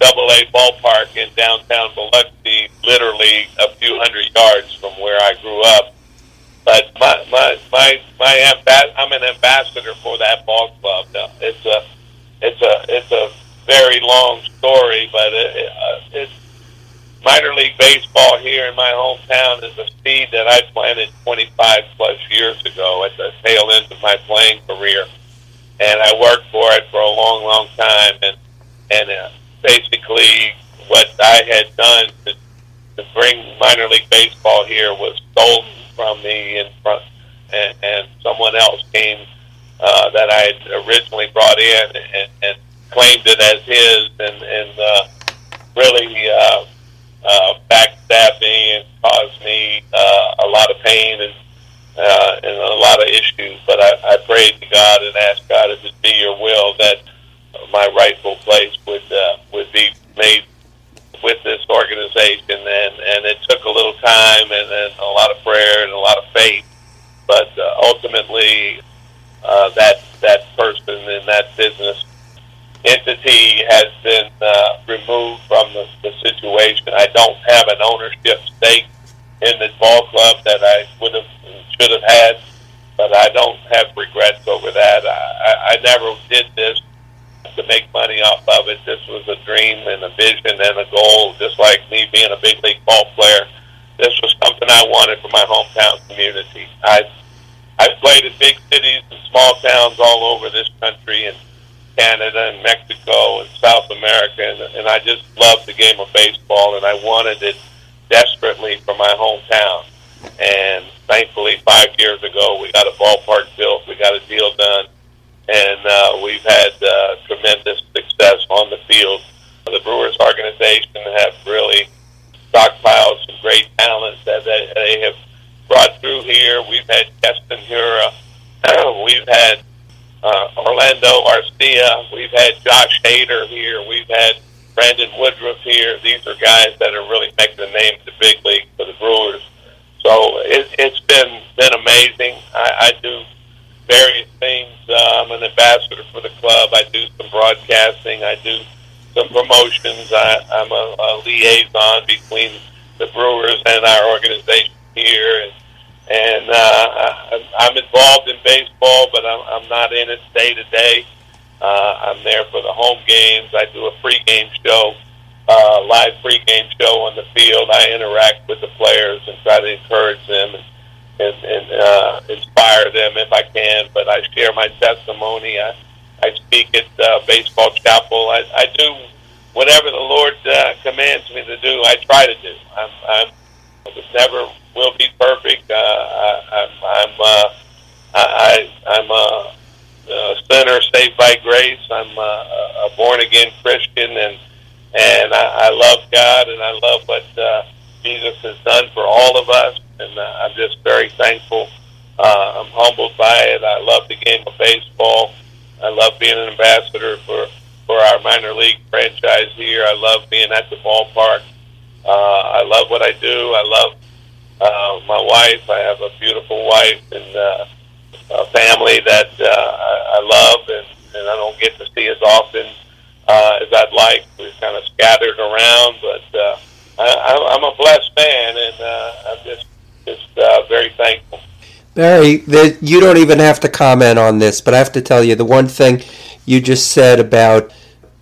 Double A ballpark in downtown Biloxi, literally a few hundred yards from where I grew up. But my my my my amba- I'm an ambassador for that ball club. Now, It's a it's a it's a very long story, but it, uh, it's minor league baseball here in my hometown is a seed that I planted 25 plus years ago at the tail end of my playing career, and I worked for it for a long, long time. And and uh, basically what I had done to, to bring minor league baseball here was stolen from me in front, and, and someone else came uh, that I had originally brought in and, and claimed it as his, and, and uh, really uh, uh, backstabbed me and caused me uh, a lot of pain and uh, and a lot of issues. But I, I prayed to God and asked God if it be Your will that my rightful place would uh, would be made with this organization, and and it took a little time and, and a lot of prayer and a lot of faith, but uh, ultimately uh, that that person in that business entity has been uh, removed from the, the situation. I don't have an ownership stake in the ball club that I would have should have had, but I don't have regrets over that. I, I, I never did this to make money off of it. This was a dream and a vision and a goal, just like me being a big league ball player. This was something I wanted for my hometown community. I I've played in big cities and small towns all over this country and Canada and Mexico and South America, and, and I just loved the game of baseball, and I wanted it desperately for my hometown. And thankfully, five years ago, we got a ballpark built, we got a deal done, and uh, we've had uh, tremendous success on the field. The Brewers organization have really stockpiled some great talents that they, they have brought through here. We've had Keston Hiura, we've had uh, Orlando Arcia, we've had Josh Hader here, we've had Brandon Woodruff here. These are guys that are really making a name in the big league for the Brewers. So it, it's been been amazing. I, I do various things. Uh, I'm an ambassador for the club. I do some broadcasting. I do some promotions. I, I'm a, a liaison between the Brewers and our organization here, and and uh, I'm involved in baseball, but I'm, I'm not in it day to day. Uh, I'm there for the home games. I do a pregame show, uh, live pregame show on the field. I interact with the players and try to encourage them and, and, and uh, inspire them if I can. But I share my testimony. I, I speak at uh, Baseball Chapel. I, I do whatever the Lord uh, commands me to do. I try to do. I'm, I'm never will be perfect. Uh, I, I'm, I'm, uh, I, I'm a, a sinner saved by grace. I'm a, a born again Christian, and and I, I love God, and I love what uh, Jesus has done for all of us, and uh, I'm just very thankful. Uh, I'm humbled by it. I love the game of baseball. I love being an ambassador for for our minor league franchise here. I love being at the ballpark. Uh, I love what I do. I love uh, my wife. I have a beautiful wife and uh, a family that uh, I, love, and, and I don't get to see as often uh, as I'd like. We're kind of scattered around, but uh, I, I'm a blessed man, and uh, I'm just just uh, very thankful. Barry, the, you don't even have to comment on this, but I have to tell you the one thing you just said about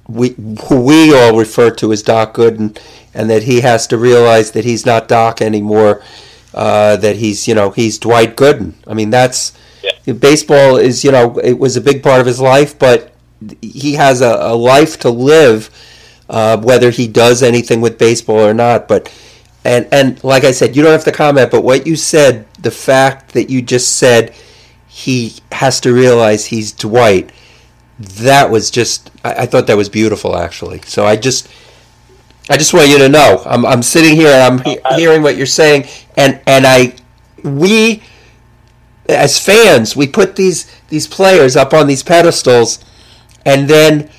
we who we all refer to as Doc Gooden, and that he has to realize that he's not Doc anymore uh, that he's you know he's Dwight Gooden. I mean that's yeah. baseball is you know it was a big part of his life, but he has a, a life to live, uh, whether he does anything with baseball or not. But and and like I said, you don't have to comment. But what you said, the fact that you just said he has to realize he's Dwight, that was just I, I thought that was beautiful actually. So I just I just want you to know, I'm, I'm sitting here and I'm he- uh, uh, hearing what you're saying, and and I, we, as fans, we put these these players up on these pedestals, and then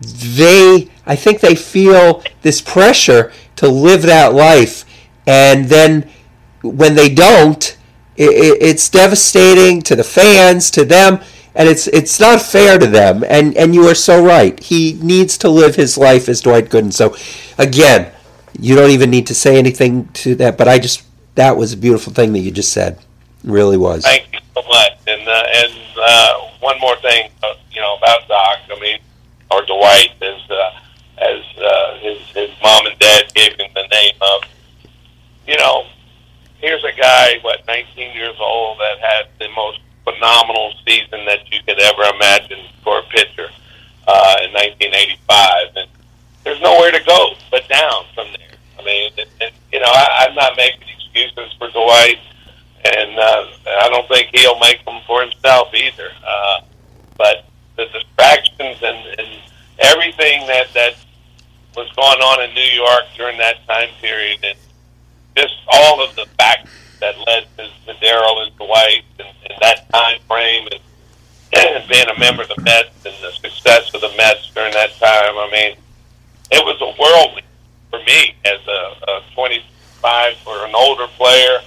they, I think they feel this pressure to live that life, and then when they don't, it, it, it's devastating to the fans, to them and it's it's not fair to them. And and you are so right. He needs to live his life as Dwight Gooden. So, again, you don't even need to say anything to that. But I just that was a beautiful thing that you just said. It really was. Thank you so much. And uh, and uh, one more thing, you know about Doc. I mean, or Dwight, as uh, as uh, his his mom and dad gave him the name of. You know, here's a guy, what, 19 years old, that had the most phenomenal season that you could ever imagine for a pitcher uh, in 1985. And there's nowhere to go but down from there. I mean, and, and, you know, I, I'm not making excuses for Dwight, and uh, I don't think he'll make them for himself either. Uh, but the distractions and, and everything that that was going on in New York during that time period, and just all of the factors that led to, to Darryl and Dwight and, and that time frame, and, and being a member of the Mets and the success of the Mets during that time. I mean, it was a whirlwind for me as a, a 25 or an older player,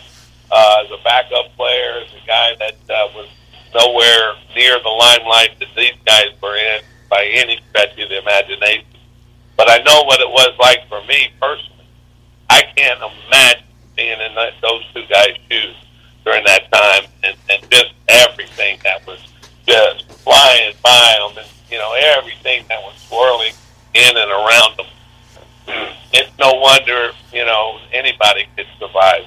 uh, as a backup player, as a guy that uh, was nowhere near the limelight that these guys were in by any stretch of the imagination. But I know what it was like for me personally. I can't imagine being in that, those two guys' shoes during that time, and, and just everything that was just flying by them, and you know everything that was swirling in and around them. It's no wonder you know anybody could survive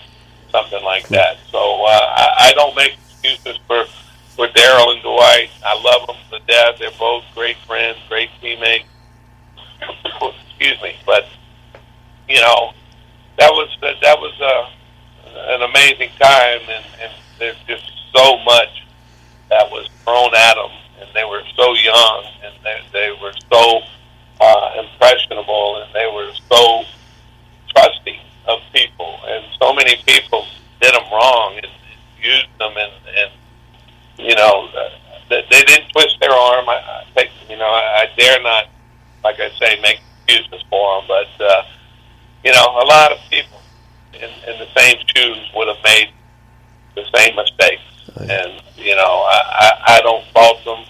something like that. So uh, I, I don't make excuses for for Darryl and Dwight. I love them to death. They're both great friends, great teammates. Excuse me, but you know that was that was uh, an amazing time, and, and there's just so much that was thrown at them, and they were so young, and they, they were so uh, impressionable, and they were so trusting of people, and so many people did them wrong and, and used them, and, and you know they, they didn't twist their arm. I, I think you know I, I dare not, like I say, make excuses for them, but. Uh, you know, a lot of people in, in the same shoes would have made the same mistakes. And, you know, I, I, I don't fault them.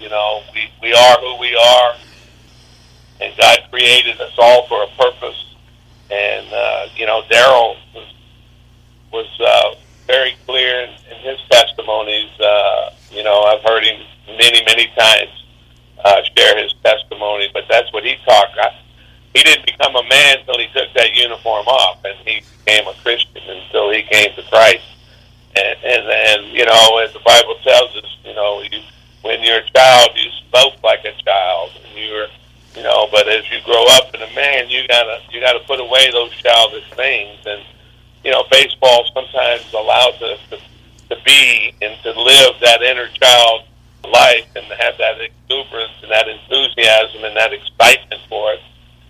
You know, we, we are who we are. And God created us all for a purpose. And, uh, you know, Darryl was, was uh, very clear in, in his testimonies. Uh, you know, I've heard him many, many times uh, share his testimony, but that's what he talked. I, he didn't become a man until he took that uniform off, and he became a Christian until he came to Christ. And and, and you know, as the Bible tells us, you know, you, when you're a child, you spoke like a child, and you're, you know, but as you grow up in a man, you gotta you gotta put away those childish things, and you know, baseball sometimes allows us to to be and to live that inner child life and to have that exuberance and that enthusiasm and that excitement for it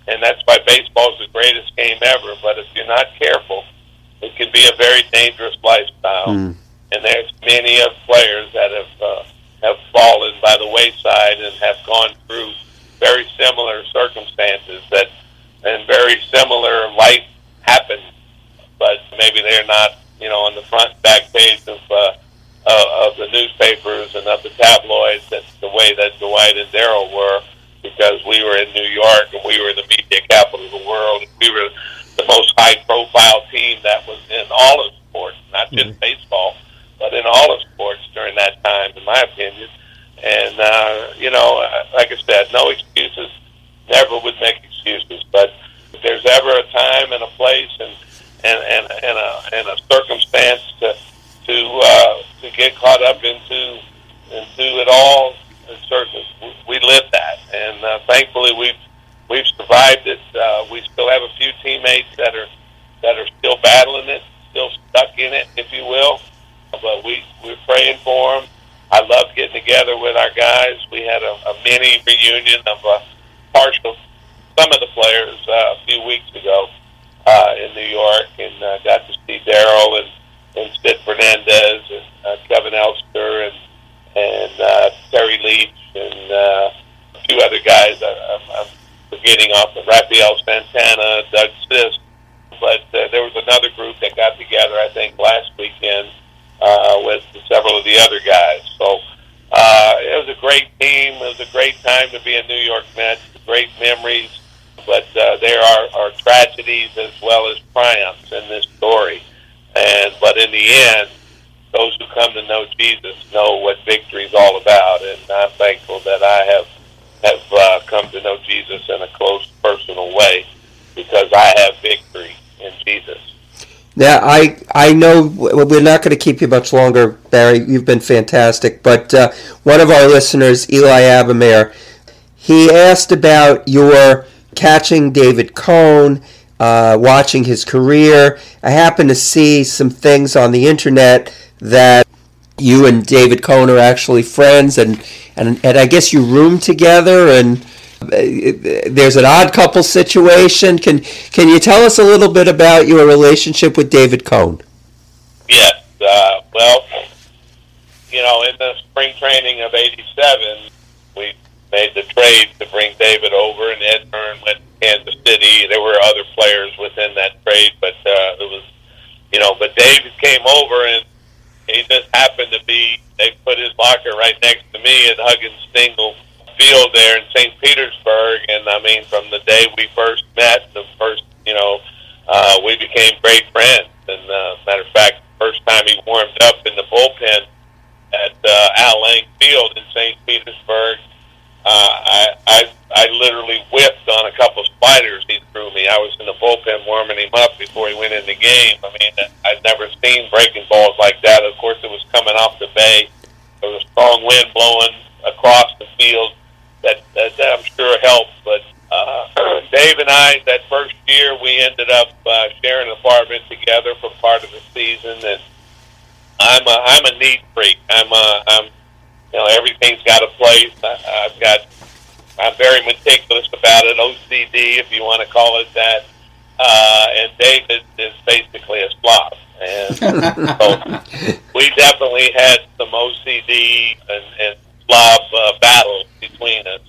and that's why baseball is the greatest game ever. But if you're not careful, it can be a very dangerous lifestyle. Mm. And there's many of players that have uh, have fallen by the wayside and have gone through very similar circumstances that and very similar life happened, but maybe they're not, you know, on the front back page of uh, uh, of the newspapers and of the tabloids. That's the way that Dwight and Darryl were because we were in New York and we were the media capital of the world. We were the most high profile team that was in all of sports, not just mm-hmm. baseball, but in all of sports during that time, in my opinion. And, uh, you know, uh, like I said, no excuses, never would make excuses. But if there's ever a time and a place and, and, and, and, a, and a circumstance to, to, uh, to get caught up into, into it all, certainly we lived that, and uh, thankfully we've we've survived it. Uh, we still have a few teammates that are that are still battling it, still stuck in it, if you will. But we we're praying for them. I love getting together with our guys. We had a, a mini reunion of uh, partial some of the players uh, a few weeks ago uh, in New York, and uh, got to see Darryl and and Sid Fernandez and uh, Kevin Elster and and uh, Terry Leach and uh, a few other guys. I'm, I'm forgetting off the Rafael Santana, Doug Sisk, but uh, there was another group that got together. I think last weekend uh, with several of the other guys. So uh, it was a great team. It was a great time to be a New York Mets. Great memories, but uh, there are, are tragedies as well as triumphs in this story. And but in the end, those who come to know Jesus know what victory is all about, and I'm thankful that I have have uh, come to know Jesus in a close, personal way because I have victory in Jesus. Now, I I know we're not going to keep you much longer, Barry. You've been fantastic. But uh, one of our listeners, Eli Abamere, he asked about your catching David Cone uh, watching his career. I happened to see some things on the internet that you and David Cone are actually friends, and and, and I guess you room together, and uh, there's an odd couple situation. Can can you tell us a little bit about your relationship with David Cone? Yes. Uh, well, you know, in the spring training of '87, we made the trade to bring David over, and Ed Hearn went to Kansas City. There were other players within that trade, but uh, it was, you know, but David came over and he just happened to be. They put his locker right next to me at Huggins Stengel Field there in St. Petersburg, and I mean, from the day we first met, the first, you know, uh, we became great friends. And uh, matter of fact, first time he warmed up in the bullpen at uh, Al Lang Field in St. Petersburg, uh, I, I I literally whipped on a couple spiders he threw me. I was in the bullpen warming him up before he went in the game. I mean, I'd never seen breaking balls like that. Of course, it was coming off the bay. There was a strong wind blowing across the field that, that, that I'm sure helped. But uh, Dave and I, that first year, we ended up uh, sharing an apartment together for part of the season. And I'm a, I'm a neat freak. I'm a, I'm you know everything's got a place. I, I've got I'm very meticulous about it, OCD if you want to call it that. Uh, and David is basically a slob, and so we definitely had some OCD and, and slob uh, battles between us.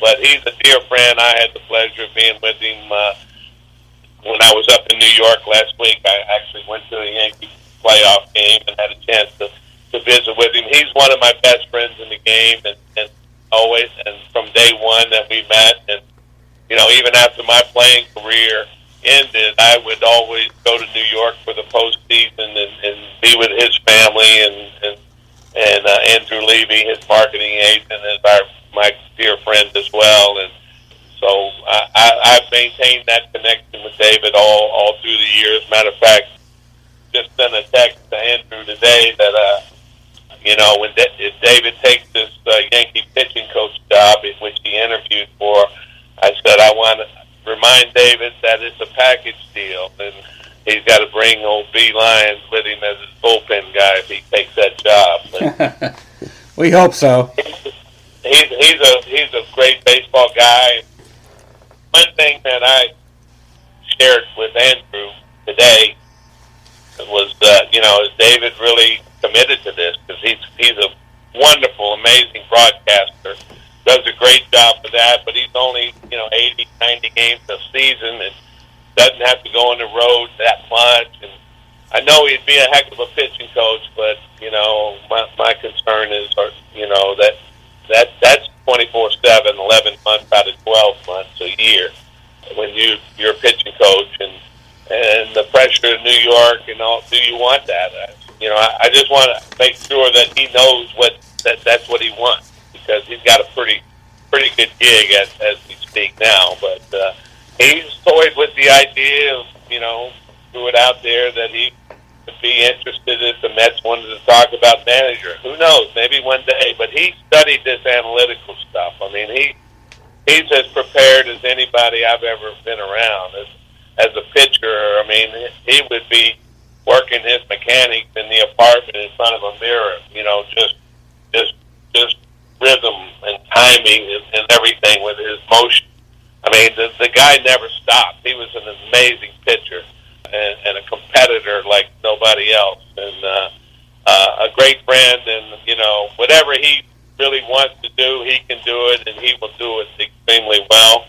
But he's a dear friend. I had the pleasure of being with him uh, when I was up in New York last week. I actually went to a Yankee playoff game and had a chance to to visit with him. He's one of my best friends in the game, and, and always, and from day one that we met, and you know, even after my playing career ended, I would always go to New York for the postseason and, and be with his family and and, and uh, Andrew Levy, his marketing agent, is our my dear friend as well, and so I, I, I've maintained that connection with David all all through the years. Matter of fact, just sent a text to Andrew today that uh, you know, when De- if David takes this uh, Yankee pitching coach job, which he interviewed for, I said I want to remind David that it's a package deal, and he's got to bring old B Lyons with him as his bullpen guy if he takes that job. But we hope so. He's he's a he's a great baseball guy. One thing that I shared with Andrew today was that you know is David really committed to this because he's he's a wonderful, amazing broadcaster. Does a great job for that, but he's only you know 80, 90 games a season and doesn't have to go on the road that much. And I know he'd be a heck of a pitching coach, but you know my my concern is, or, you know that that that's 24 seven, 11 months out of 12 months a year when you you're a pitching coach and and the pressure of New York and all. Do you want that? You know, I, I just want to make sure that he knows what that that's what he wants because he's got a pretty pretty good gig as as we speak now. But uh, he's toyed with the idea of you know threw it out there that he would be interested if the Mets wanted to talk about manager. Who knows? Maybe one day. But he studied this analytical stuff. I mean, he he's as prepared as anybody I've ever been around. As as a pitcher, I mean, he would be working his mechanics in the apartment in front of a mirror. You know, just just just rhythm and timing and, and everything with his motion. I mean, the, the guy never stopped. He was an amazing pitcher and, and a competitor like nobody else, and uh, uh, a great friend. And you know, whatever he really wants to do, he can do it, and he will do it extremely well.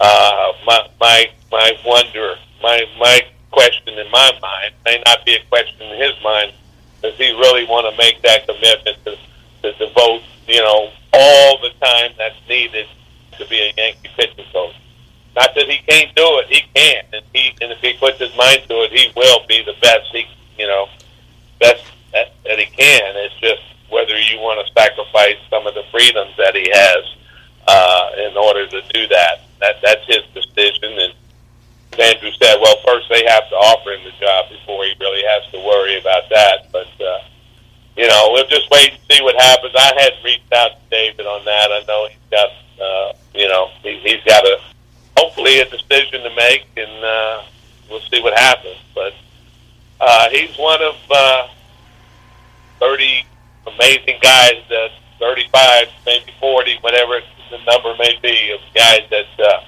Uh, my my my wonder, my my question in my mind may not be a question in his mind. Does he really want to make that commitment to, to devote, you know, all the time that's needed to be a Yankee pitching coach? Not that he can't do it, he can, and he and if he puts his mind to it, he will be the best he, you know, best that, that he can. It's just whether you want to sacrifice some of the freedoms that he has uh, in order to do that. That that's his decision, and Andrew said, well, first they have to offer him the job before he really has to worry about that. But, uh, you know, we'll just wait and see what happens. I hadn't reached out to David on that. I know he's got, uh, you know, he, he's got a, hopefully a decision to make, and uh, we'll see what happens. But uh, he's one of uh, 30 amazing guys that 35, maybe 40, whatever the number may be, of guys that uh,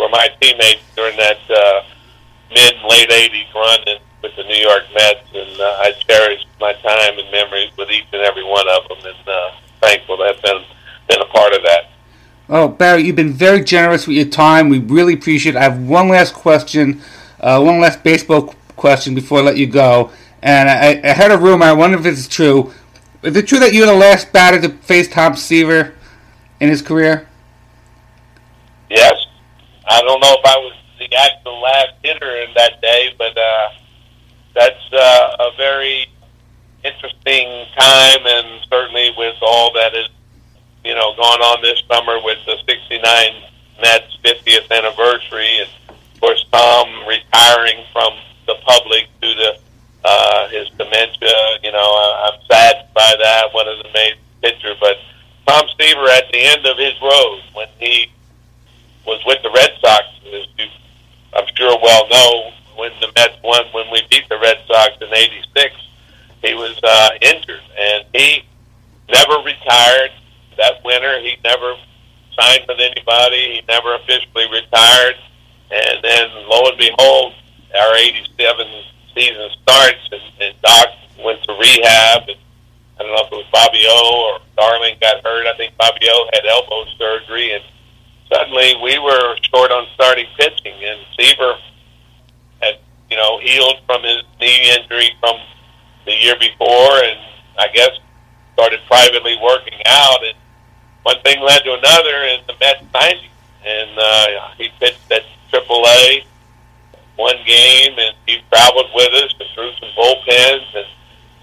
were my teammates during that uh, mid and late 80s run in, with the New York Mets, and uh, I cherish my time and memories with each and every one of them, and uh, thankful to have been, been a part of that. Oh, Barry, you've been very generous with your time. We really appreciate it. I have one last question, uh, one last baseball question before I let you go. And I, I heard a rumor. I wonder if it's true. Is it true that you were the last batter to face Tom Seaver in his career? Yes. I don't know if I was the actual last hitter in that day, but uh, that's uh, a very interesting time, and certainly with all that is, you know, going on this summer with the '69 Mets 50th anniversary, and of course Tom retiring from the public due to uh, his dementia. You know, I, I'm saddened by that. One of the main pitcher, but Tom Seaver at the end of his rose when he was with the Red Sox, as you I'm sure well know, when the Mets won, when we beat the Red Sox in '86, he was uh, injured, and he never retired that winter. He never signed with anybody. He never officially retired. And then, lo and behold, our '87 season starts, and, and Doc went to rehab. And I don't know if it was Bobby O or Darling got hurt. I think Bobby O had elbow surgery, and suddenly we were short on starting pitching. And Seaver had, you know, healed from his knee injury from the year before, and I guess started privately working out. And one thing led to another, and the Mets signed him. And uh, he pitched at AAA one game, and he traveled with us and threw some bullpens, and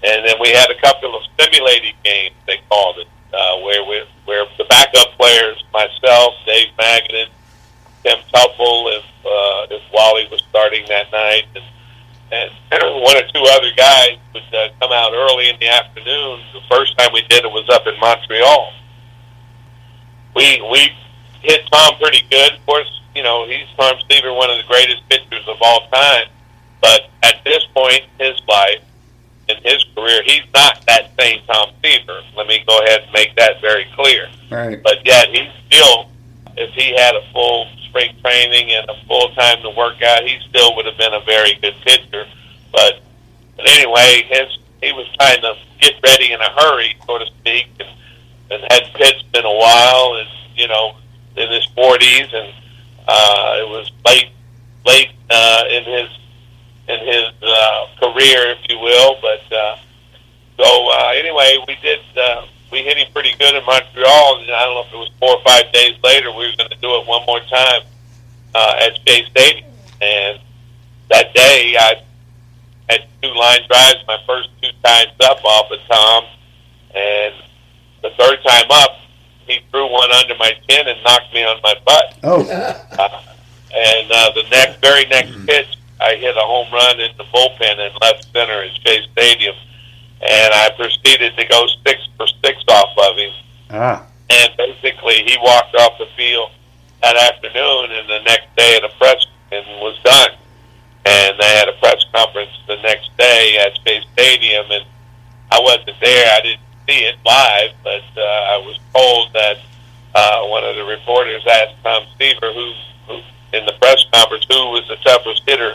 and then we had a couple of stimulating games. They called it, uh, where we where the backup players, myself, Dave Magadan, Tim Teufel, if uh, if Wally was starting that night, and and one or two other guys would uh, come out early in the afternoon. The first time we did it was up in Montreal. We we hit Tom pretty good. Of course, you know he's Tom Seaver, one of the greatest pitchers of all time. But at this point in his life, in his career, he's not that same Tom Seaver. Let me go ahead and make that very clear. Right. But yet, he still, if he had a full spring training and a full time to work out, he still would have been a very good pitcher. But, but anyway, his he was trying to get ready in a hurry, so to speak, and, and had pitched in a while, and you know, in his forties, and uh, it was late, late uh, in his in his uh, career, if you will. But uh, so uh, anyway, we did. Uh, we hit him pretty good in Montreal, and I don't know if it was four or five days later. We were going to do it one more time uh, at Shea Stadium, and that day I had two line drives. My first two times up off of Tom, and the third time up, he threw one under my chin and knocked me on my butt. Oh, Uh, and uh, the next, very next pitch, I hit a home run in the bullpen in left center at Shea Stadium, and I proceeded to go six for six off of him. ah, And basically, he walked off the field that afternoon, and the next day at a press and was done. And they had a press conference the next day at Shea Stadium, and I wasn't there. I didn't see it live, but uh, I was told that uh, one of the reporters asked Tom Seaver, who, who in the press conference, who was the toughest hitter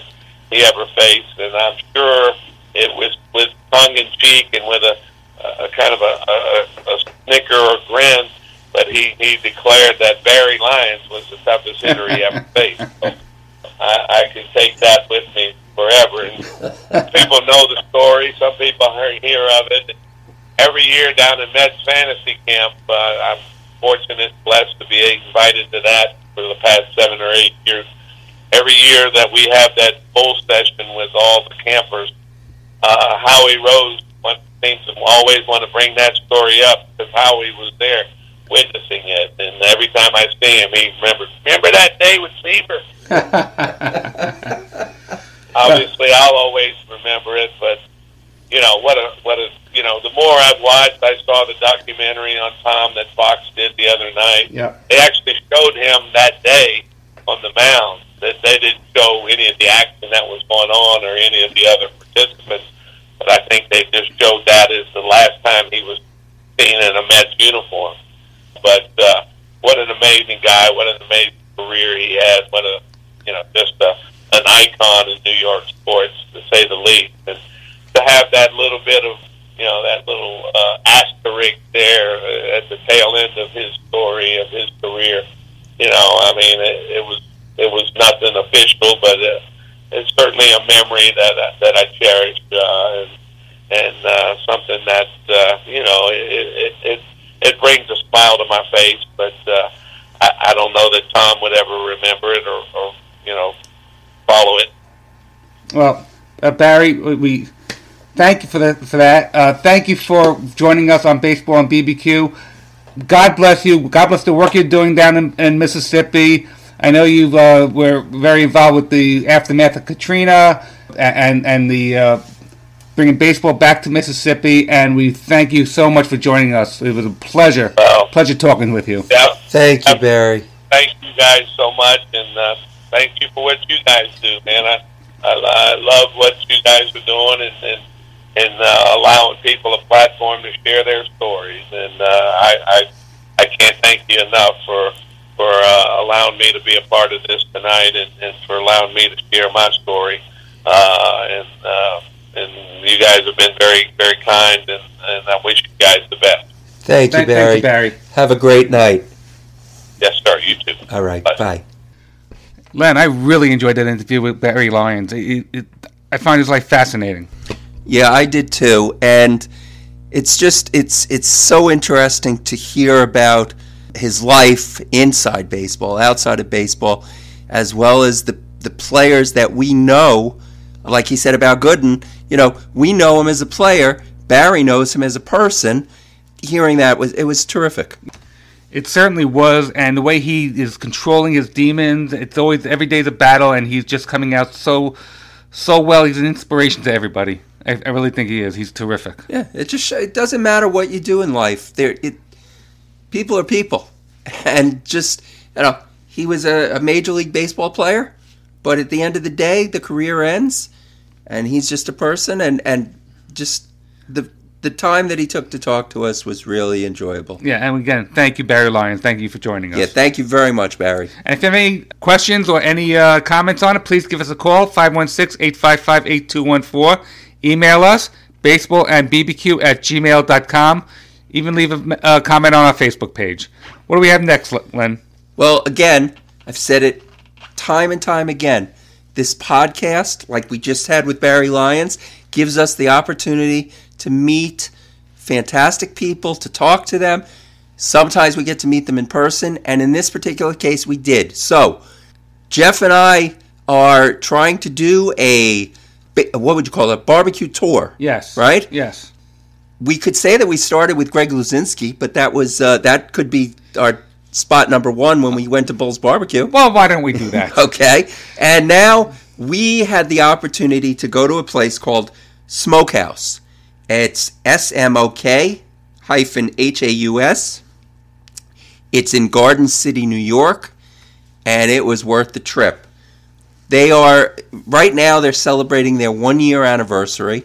he ever faced, and I'm sure it was with tongue in cheek and with a, a kind of a, a, a snicker or grin, but he, he declared that Barry Lyons was the toughest hitter he ever faced. So I, I can take that with me forever. And people know the story. Some people hear of it. Every year down in Mets fantasy camp, uh, I'm fortunate, blessed to be invited to that for the past seven or eight years. Every year that we have that bowl session with all the campers, uh, Howie Rose one, seems to always want to bring that story up because Howie was there witnessing it, and every time I see him, he remembers. Remember that day with Seaver? Obviously, I'll always remember it, but you know what a what a you know. The more I've watched, I saw the documentary on Tom that Fox did the other night. yeah, They actually showed him that day on the mound. That they didn't show any of the action that was going on or any of the other participants, but I think they just showed that as the last time he was seen in a Mets uniform. But uh, what an amazing guy! What an amazing career he has! What a you know just a, an icon in New York sports to say the least. And to have that little bit of you know that little uh, asterisk there at the tail end of his story of his career. You know, I mean, it, it was it was nothing official, but uh, it's certainly a memory that uh, that I cherish uh, and and uh, something that uh, you know it, it it it brings a smile to my face. But uh, I, I don't know that Tom would ever remember it or, or you know follow it. Well, uh, Barry, we thank you for that. For that, uh, thank you for joining us on Baseball and BBQ. God bless you. God bless the work you're doing down in, in Mississippi. I know you uh, were very involved with the aftermath of Katrina and and the uh, bringing baseball back to Mississippi. And we thank you so much for joining us. It was a pleasure, Well, pleasure talking with you. yeah, Thank you, Barry. thank you guys so much, and uh, thank you for what you guys do, man. I I, I love what you guys are doing, and and, and uh, allowing people a platform to share their stories. And uh, I, I I can't thank you enough for for uh, allowing me to be a part of this tonight, and, and for allowing me to share my story. Uh, and uh, and you guys have been very very kind, and, and I wish you guys the best. Thank you, Barry. thank you, Barry. Have a great night. Yes, sir. You too. All right. Bye. Bye. Len, I really enjoyed that interview with Barry Lyons. It, it, it, I find his life fascinating. Yeah, I did too, and it's just it's it's so interesting to hear about his life inside baseball, outside of baseball, as well as the the players that we know. Like he said about Gooden, you know, we know him as a player. Barry knows him as a person. Hearing that was it was terrific. It certainly was, and the way he is controlling his demons, it's always every day's a battle, and he's just coming out so, so well. He's an inspiration to everybody. I, I really think he is. He's terrific. Yeah, it just it doesn't matter what you do in life. There, it people are people, and just you know, he was a, a major league baseball player, but at the end of the day, the career ends, and he's just a person, and and just the the time that he took to talk to us was really enjoyable. Yeah, and again, thank you, Barry Lyons. Thank you for joining us. Yeah, thank you very much, Barry. And if you have any questions or any uh, comments on it, please give us a call, 516-855-8214. Email us, baseball and bbq at gmail.com. Even leave a uh, comment on our Facebook page. What do we have next, Len? Well, again, I've said it time and time again. This podcast, like we just had with Barry Lyons, gives us the opportunity to meet fantastic people, to talk to them. Sometimes we get to meet them in person, and in this particular case, we did. So, Jeff and I are trying to do a what would you call it? Barbecue tour. Yes. Right? Yes. We could say that we started with Greg Luzinski, but that was uh, that could be our spot number one when we went to Bull's Barbecue. Well, why don't we do that? Okay. And now we had the opportunity to go to a place called Smok-Haus. It's S M O K hyphen H A U S. It's in Garden City, New York, and it was worth the trip. They are, right now, they're celebrating their one year anniversary.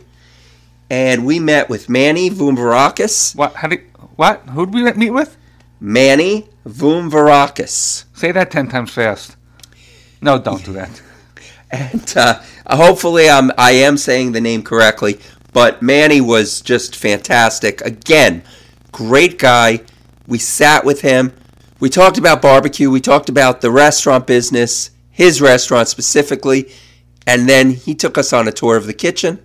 And we met with Manny Vumvarakis. What? How did? What? Who did we meet with? Manny Vumvarakis. Say that ten times fast. No, don't do that. and uh, hopefully I'm I am saying the name correctly. But Manny was just fantastic. Again, great guy. We sat with him. We talked about barbecue. We talked about the restaurant business, his restaurant specifically, and then he took us on a tour of the kitchen.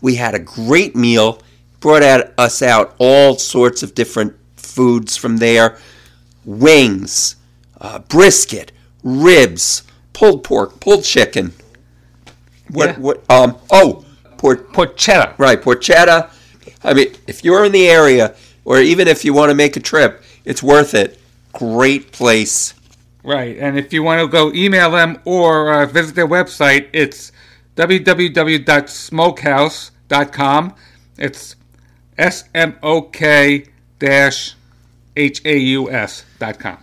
We had a great meal. Brought out, us out all sorts of different foods from there: wings, uh, brisket, ribs, pulled pork, pulled chicken. What? Yeah. What? Um. Oh, port. Porchetta. Right, porchetta. I mean, if you're in the area, or even if you want to make a trip, it's worth it. Great place. Right, and if you want to go email them or uh, visit their website, it's www.smok-haus.com. It's S M O K dash H A U S dot com.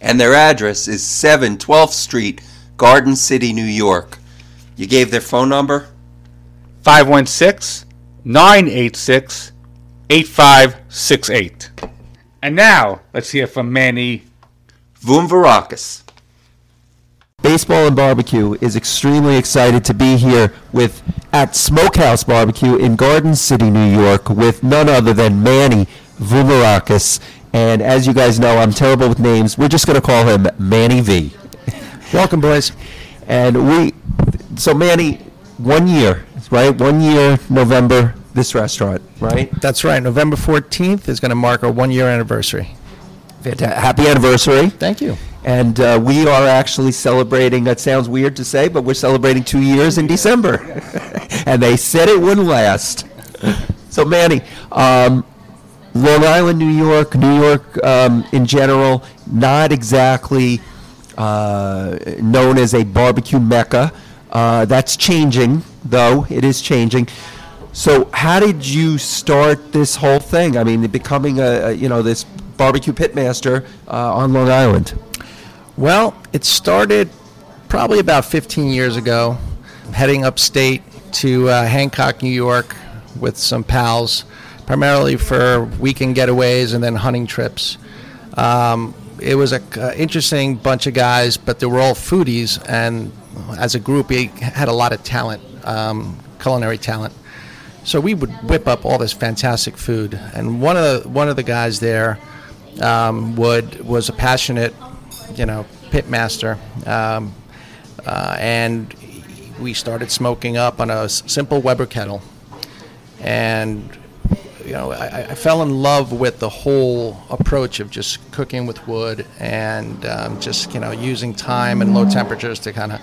And their address is 7 12th Street, Garden City, New York. You gave their phone number? 516 986 8568. And now, let's hear from Manny. Vumvarakis. Baseball and Barbecue is extremely excited to be here with at Smok-Haus Barbecue in Garden City, New York, with none other than Manny Vumarakis. And as you guys know, I'm terrible with names. We're just going to call him Manny V. Welcome, boys. And we, so Manny, one year, right? One year, November, this restaurant, right? That's right. November 14th is going to mark our one year anniversary. Fanta- Happy anniversary. Thank you. And uh, we are actually celebrating, that sounds weird to say, but we're celebrating two years in December. and they said it wouldn't last. So, Manny, um, Long Island, New York, New York um, in general, not exactly uh, known as a barbecue mecca. Uh, that's changing, though. It is changing. So, how did you start this whole thing? I mean, becoming a, a you know this barbecue pitmaster uh, on Long Island. Well, it started probably about 15 years ago, heading upstate to uh, Hancock, New York, with some pals, primarily for weekend getaways and then hunting trips. Um, it was an interesting bunch of guys, but they were all foodies, and as a group, we had a lot of talent, um, culinary talent. So we would whip up all this fantastic food, and one of the, one of the guys there um, would was a passionate, you know, pit master, um, uh, and we started smoking up on a simple Weber kettle, and you know, I, I fell in love with the whole approach of just cooking with wood and um, just you know using time and low temperatures to kind of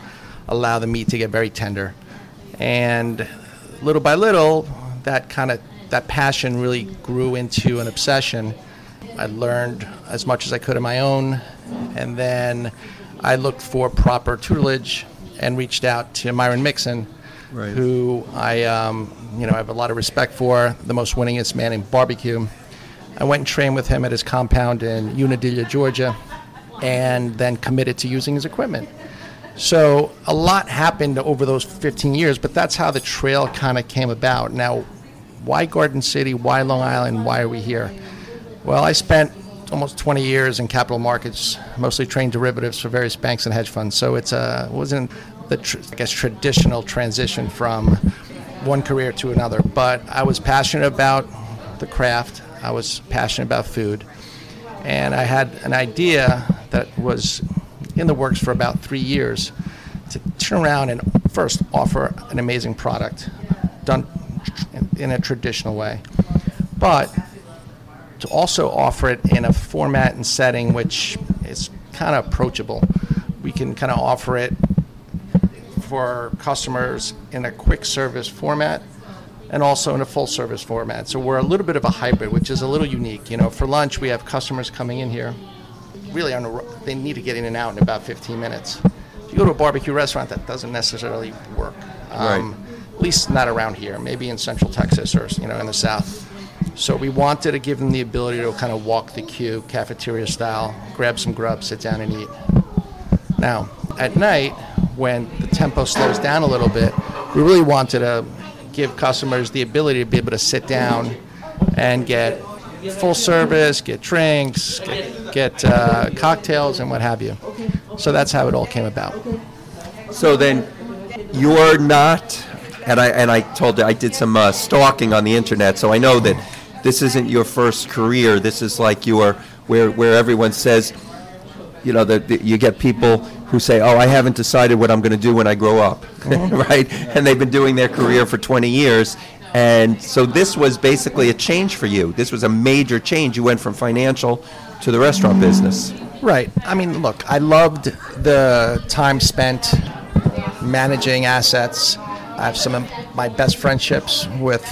allow the meat to get very tender, and little by little, that kind of that passion really grew into an obsession. I learned as much as I could on my own, and then I looked for proper tutelage and reached out to Myron Mixon, Right. who I um, you know I have a lot of respect for, the most winningest man in barbecue. I went and trained with him at his compound in Unadilla, Georgia, and then committed to using his equipment. So a lot happened over those 15 years, but that's how the trail kind of came about. Now, why Garden City? Why Long Island? Why are we here? Well, I spent almost 20 years in capital markets, mostly trading derivatives for various banks and hedge funds. So it's a wasn't the tr- I guess traditional transition from one career to another. But I was passionate about the craft. I was passionate about food, and I had an idea that was in the works for about three years to turn around and first offer an amazing product done in a traditional way, but to also offer it in a format and setting which is kind of approachable. We can kind of offer it for customers in a quick service format and also in a full service format. So we're a little bit of a hybrid, which is a little unique. You know, for lunch we have customers coming in here really on a, they need to get in and out in about 15 minutes. If you go to a barbecue restaurant, that doesn't necessarily work. Um, At least not around here. Maybe in Central Texas or you know in the South. So we wanted to give them the ability to kind of walk the queue, cafeteria style, grab some grub, sit down and eat. Now, at night, when the tempo slows down a little bit, we really wanted to give customers the ability to be able to sit down and get full service, get drinks, get, get uh, cocktails, and what have you. So that's how it all came about. So then, you're not, and I and I told you I did some uh, stalking on the internet, so I know that this isn't your first career. This is like your where where everyone says, you know, that you get people who say, "Oh, I haven't decided what I'm going to do when I grow up," right? And they've been doing their career for 20 years. And so this was basically a change for you. This was a major change. You went from financial to the restaurant business. Right. I mean, look, I loved the time spent managing assets. I have some of my best friendships with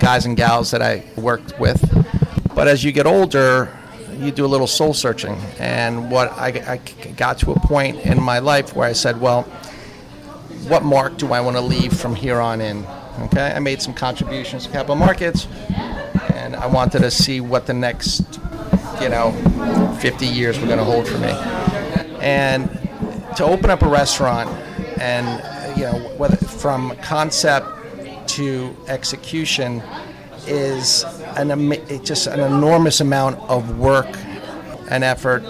guys and gals that I worked with. But as you get older, you do a little soul searching. And what I, I got to a point in my life where I said, well, what mark do I want to leave from here on in? Okay, I made some contributions to capital markets, and I wanted to see what the next, you know, 50 years were going to hold for me. And to open up a restaurant, and you know, whether from concept to execution, is an just an enormous amount of work and effort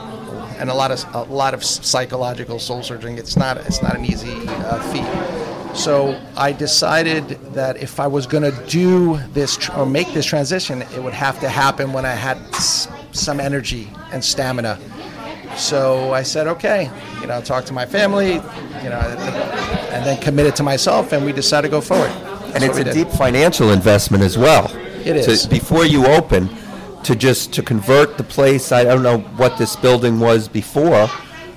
and a lot of a lot of psychological soul searching. It's not it's not an easy uh, feat. So I decided that if I was going to do this tr- or make this transition, it would have to happen when I had s- some energy and stamina. So I said, okay, you know, talk to my family, you know, and then committed to myself, and we decided to go forward. And That's it's a did. deep financial investment as well. It is. To, before you open, to just to convert the place. I don't know what this building was before,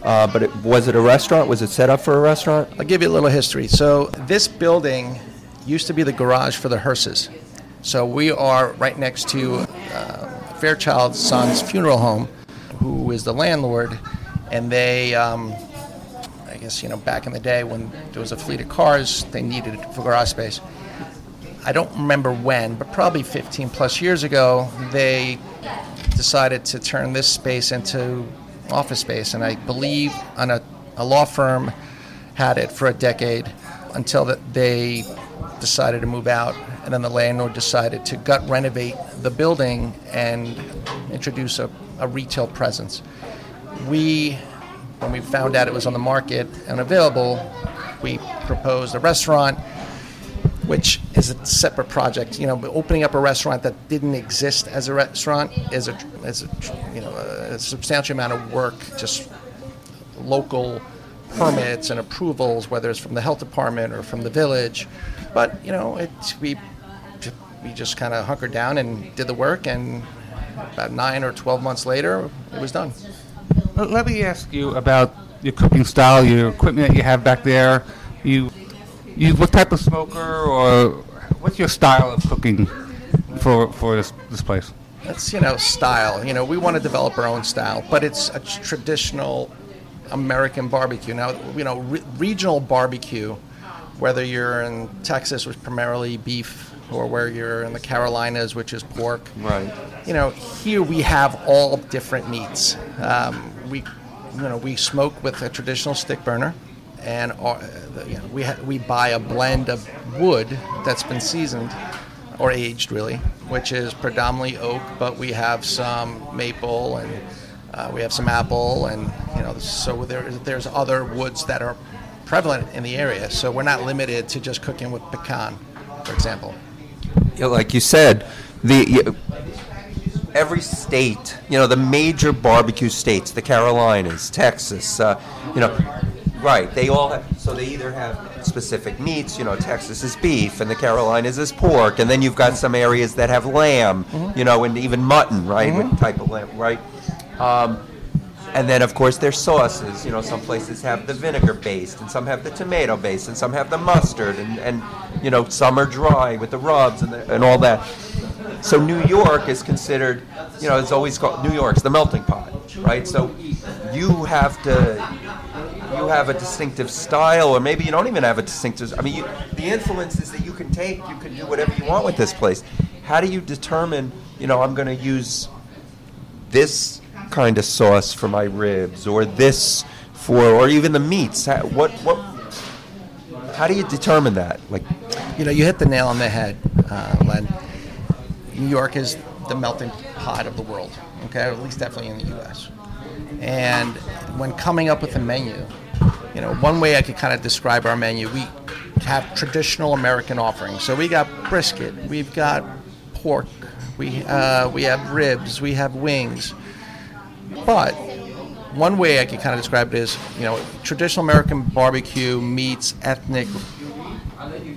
uh, but it, was it a restaurant? Was it set up for a restaurant? I'll give you a little history. So this building used to be the garage for the hearses. So we are right next to uh, Fairchild's son's funeral home, who is the landlord, and they, um, guess you know, back in the day when there was a fleet of cars, they needed it for garage space. I don't remember when, but probably 15 plus years ago, they decided to turn this space into office space, and I believe on a, a law firm had it for a decade until that they decided to move out, and then the landlord decided to gut renovate the building and introduce a, a retail presence. We, when we found out it was on the market and available, we proposed a restaurant which is a separate project. You know, opening up a restaurant that didn't exist as a restaurant is a, is a you know a substantial amount of work, just local permits and approvals, whether it's from the health department or from the village. But you know, it we we just kind of hunkered down and did the work, and about nine or twelve months later, it was done. Let me ask you about your cooking style, your equipment that you have back there. You, you, what type of smoker or what's your style of cooking for for this this place? That's you know style. You know, we want to develop our own style, but it's a traditional American barbecue. Now, you know, re- regional barbecue, whether you're in Texas, which primarily beef, or where you're in the Carolinas, which is pork. Right. You know, here we have all different meats. Um, we, you know, we smoke with a traditional stick burner, and our, you know, we ha- we buy a blend of wood that's been seasoned or aged, really, which is predominantly oak, but we have some maple and uh, we have some apple, and you know, so there, there's other woods that are prevalent in the area. So we're not limited to just cooking with pecan, for example. You know, like you said, the every state, you know, the major barbecue states, the Carolinas, Texas, uh, you know, right? They all have. So they either have specific meats. You know, Texas is beef, and the Carolinas is pork, and then you've got some areas that have lamb. You know, and even mutton, right? What type of lamb, right? Um, and then, of course, there's sauces. You know, some places have the vinegar based, and some have the tomato based, and some have the mustard, and, and you know, some are dry with the rubs and, the, and all that. So New York is considered, you know, it's always called New York's the melting pot, right? So you have to, you have a distinctive style, or maybe you don't even have a distinctive. I mean, you, the influences that you can take, you can do whatever you want with this place. How do you determine, you know, I'm going to use this kind of sauce for my ribs or this for or even the meats how, what what how do you determine that like You know, you hit the nail on the head, uh, Len. New York is the melting pot of the world, okay, at least definitely in the U.S. And when coming up with a menu, you know, one way I could kind of describe our menu, we have traditional American offerings. So we got brisket, we've got pork, we uh, we have ribs, we have wings. But one way I could kind of describe it is, you know, traditional American barbecue meets ethnic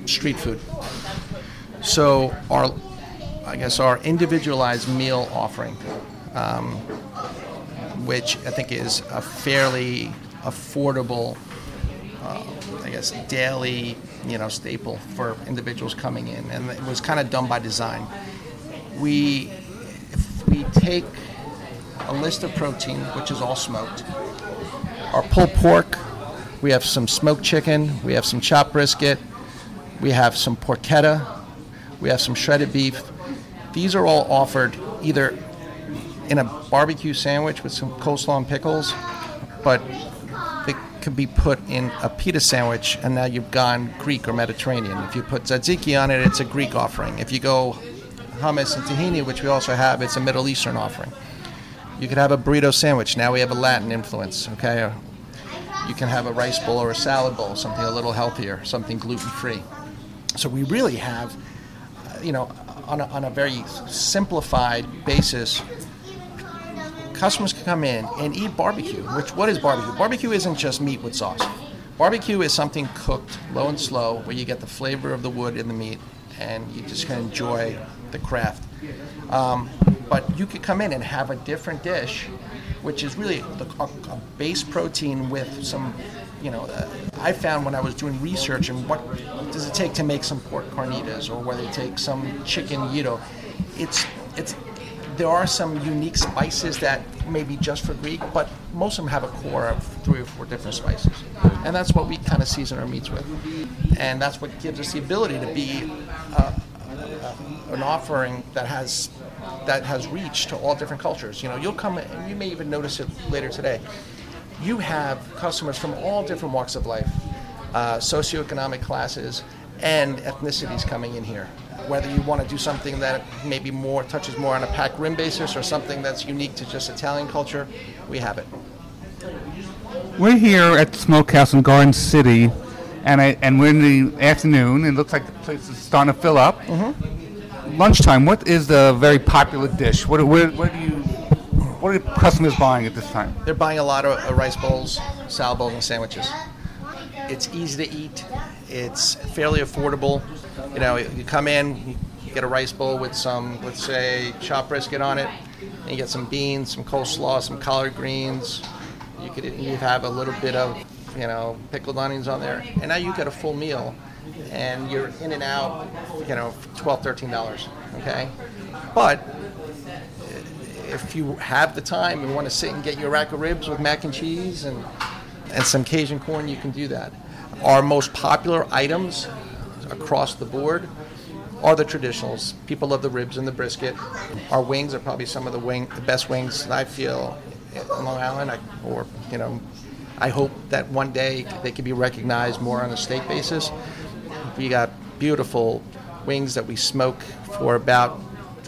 street food. So our, I guess our individualized meal offering, um, which I think is a fairly affordable, uh, I guess daily, you know, staple for individuals coming in, and it was kind of done by design. We, if we take a list of protein, which is all smoked, our pulled pork, we have some smoked chicken, we have some chopped brisket, we have some porchetta, we have some shredded beef. These are all offered either in a barbecue sandwich with some coleslaw and pickles, but it could be put in a pita sandwich, and now you've gone Greek or Mediterranean. If you put tzatziki on it, it's a Greek offering. If you go hummus and tahini, which we also have, it's a Middle Eastern offering. You could have a burrito sandwich. Now we have a Latin influence. Okay, you can have a rice bowl or a salad bowl, something a little healthier, something gluten free. So we really have, uh, you know, on a, on a very simplified basis, customers can come in and eat barbecue. Which what is barbecue? Barbecue isn't just meat with sauce. Barbecue is something cooked low and slow, where you get the flavor of the wood in the meat, and you just can enjoy the craft. Um, but you could come in and have a different dish, which is really a, a base protein with some, you know, uh, I found when I was doing research and what does it take to make some pork carnitas or whether it takes some chicken gyro, it's it's there are some unique spices that may be just for Greek, but most of them have a core of three or four different spices. And that's what we kind of season our meats with. And that's what gives us the ability to be uh, uh, an offering that has that has reach to all different cultures. You know, you'll come and you may even notice it later today. You have customers from all different walks of life, uh, socioeconomic classes, and ethnicities coming in here whether you want to do something that maybe more touches more on a pack rim basis or something that's unique to just Italian culture, we have it. We're here at the Smok-Haus in Garden City, and I, and we're in the afternoon. It looks like the place is starting to fill up. Mm-hmm. Lunchtime. What is the very popular dish? What, what, what do you what are customers buying at this time? They're buying a lot of uh, rice bowls, salad bowls, and sandwiches. It's easy to eat. It's fairly affordable. You know, you come in, you get a rice bowl with some, let's say, chopped brisket on it, and you get some beans, some coleslaw, some collard greens. You could you have a little bit of, you know, pickled onions on there, and now you get a full meal, and you're in and out, you know, 12 dollars. Okay, but if you have the time and want to sit and get your rack of ribs with mac and cheese and and some Cajun corn, you can do that. Our most popular items across the board are the traditionals. People love the ribs and the brisket. Our wings are probably some of the wing, the best wings that I feel in Long Island. I, or you know, I hope that one day they can be recognized more on a state basis. We got beautiful wings that we smoke for about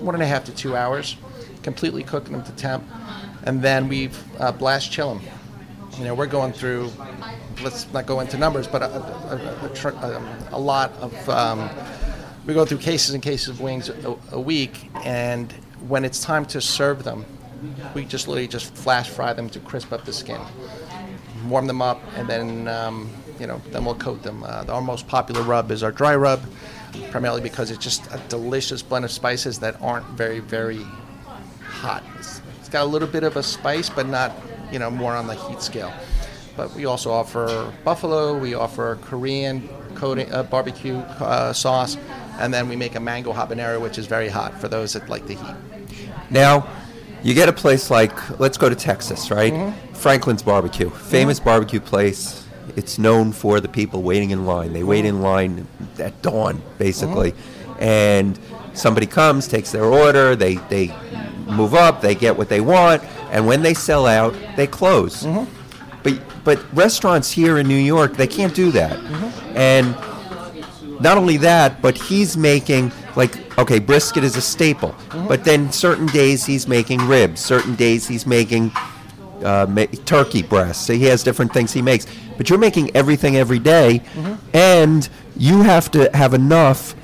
one and a half to two hours, completely cooking them to temp, and then we uh, blast chill them. You know, we're going through let's not go into numbers, but a, a, a, um, a lot of um, we go through cases and cases of wings a, week, and when it's time to serve them, we just literally just flash fry them to crisp up the skin, warm them up, and then um, you know then we'll coat them. Uh, our most popular rub is our dry rub, primarily because it's just a delicious blend of spices that aren't very very hot. It's, it's got a little bit of a spice, but not you know more on the heat scale but we also offer buffalo. We offer Korean coating, uh, barbecue uh, sauce, and then we make a mango habanero, which is very hot for those that like the heat. Now, you get a place like let's go to Texas, right? Mm-hmm. Franklin's Barbecue, famous mm-hmm. barbecue place. It's known for the people waiting in line. They wait in line at dawn, basically, mm-hmm. and somebody comes, takes their order. They they move up, they get what they want, and when they sell out, they close. Mm-hmm. But but restaurants here in New York, they can't do that. Mm-hmm. And not only that, but he's making like okay, brisket is a staple. Mm-hmm. But then certain days he's making ribs. Certain days he's making uh, ma- turkey breasts. So he has different things he makes. But you're making everything every day, mm-hmm. and you have to have enough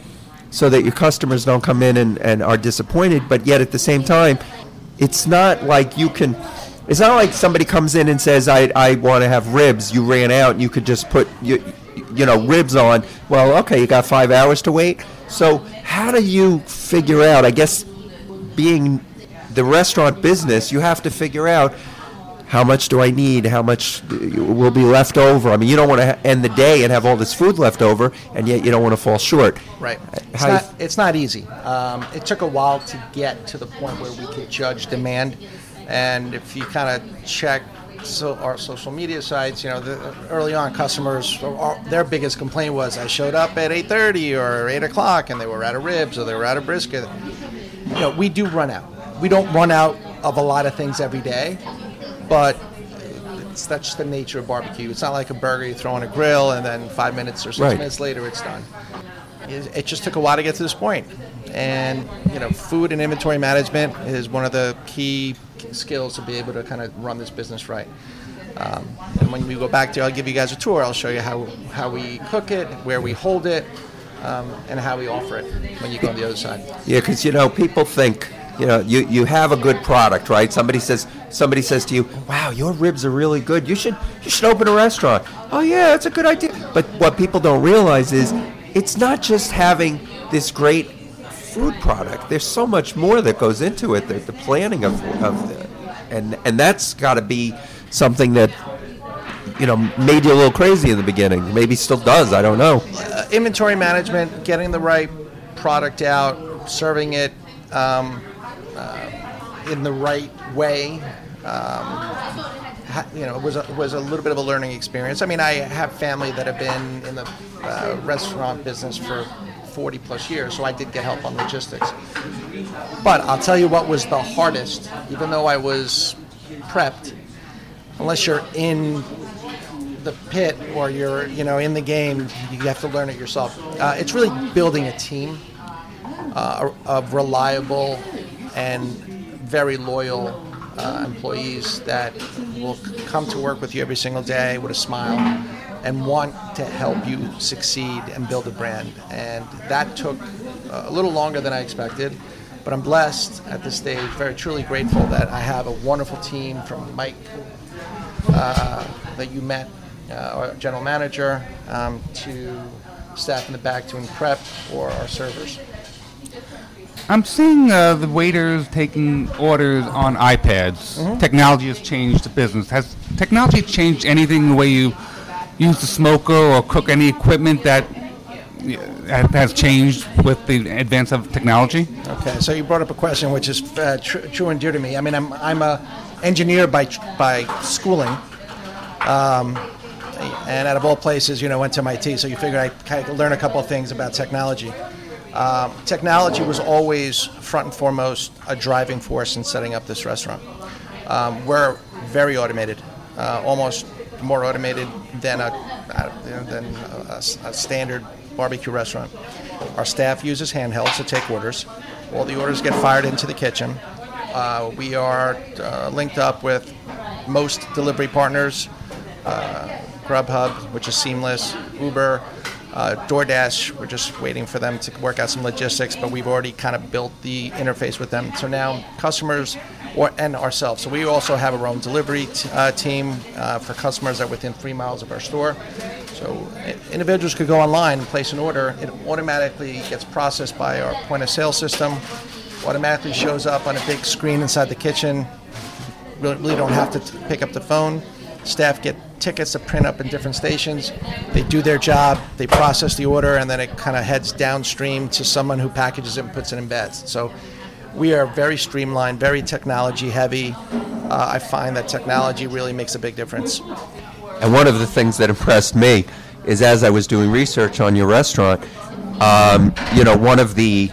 so that your customers don't come in and, and are disappointed. But yet at the same time, it's not like you can it's not like somebody comes in and says, "I, I want to have ribs." You ran out, and you could just put you, you know, ribs on. Well, okay, you got five hours to wait. So how do you figure out? I guess being the restaurant business, you have to figure out how much do I need? How much will be left over? I mean, you don't want to end the day and have all this food left over, and yet you don't want to fall short. Right. Uh, it's, not, it's not easy. Um, it took a while to get to the point where we could judge demand. And if you kind of check so our social media sites, you know, the, early on, customers uh, uh, their biggest complaint was I showed up at 8:30 or 8 o'clock and they were out of ribs or they were out of brisket. You know, we do run out. We don't run out of a lot of things every day, but It's that's just the nature of barbecue. It's not like a burger you throw on a grill and then five minutes or six Right. minutes later it's done. It, it just took a while to get to this point, and you know, food and inventory management is one of the key skills to be able to kind of run this business right. Um, and when we go back there, I'll give you guys a tour. I'll show you how how we cook it, where we hold it, um, and how we offer it when you go on the other side. Yeah, because you know people think you know you, you have a good product, right? Somebody says somebody says to you, "Wow, your ribs are really good. You should you should open a restaurant." Oh yeah, that's a good idea. But what people don't realize is it's not just having this great food product. There's so much more that goes into it. The, the planning of of the, and and that's got to be something that you know made you a little crazy in the beginning. Maybe still does. I don't know. uh, inventory management, getting the right product out, serving it um, uh, in the right way. Um, you know, it was a, was a little bit of a learning experience. I mean, I have family that have been in the uh, restaurant business for 40 plus years, so I did get help on logistics. But I'll tell you what was the hardest, even though I was prepped, unless you're in the pit or you're you know in the game you have to learn it yourself uh, it's really building a team uh, of reliable and very loyal uh, employees that will come to work with you every single day with a smile and want to help you succeed and build a brand and that took uh, a little longer than i expected but i'm blessed at this stage very truly grateful that i have a wonderful team from mike uh, that you met, uh, our general manager, um, to staff in the back doing prep or our servers. I'm seeing uh, the waiters taking orders on iPads. Mm-hmm. Technology has changed the business. Has technology changed anything the way you use the smoker or cook any equipment that has changed with the advance of technology? Okay, so you brought up a question which is uh, tr- true and dear to me. I mean, I'm, I'm a engineer by tr- by schooling, um, and out of all places, you know, went to MIT. So you figure I kind of learn a couple of things about technology. Um, technology was always front and foremost a driving force in setting up this restaurant. Um, we're very automated, uh, almost more automated than a uh, than a, a standard barbecue restaurant. Our staff uses handhelds to take orders. All the orders get fired into the kitchen. Uh, we are uh, linked up with most delivery partners, uh, Grubhub, which is seamless, Uber, uh, DoorDash. We're just waiting for them to work out some logistics, but we've already kind of built the interface with them. So now customers or, and ourselves. So we also have our own delivery t- uh, team uh, for customers that are within three miles of our store. So individuals could go online and place an order. It automatically gets processed by our point of sale system. Automatically shows up on a big screen inside the kitchen really, really don't have to t- pick up the phone. Staff get tickets to print up in different stations. They do their job, they process the order, and then it kind of heads downstream to someone who packages it and puts it in beds. So we are very streamlined, very technology heavy. Uh, I find that technology really makes a big difference. And one of the things that impressed me is as I was doing research on your restaurant, um, you know, one of the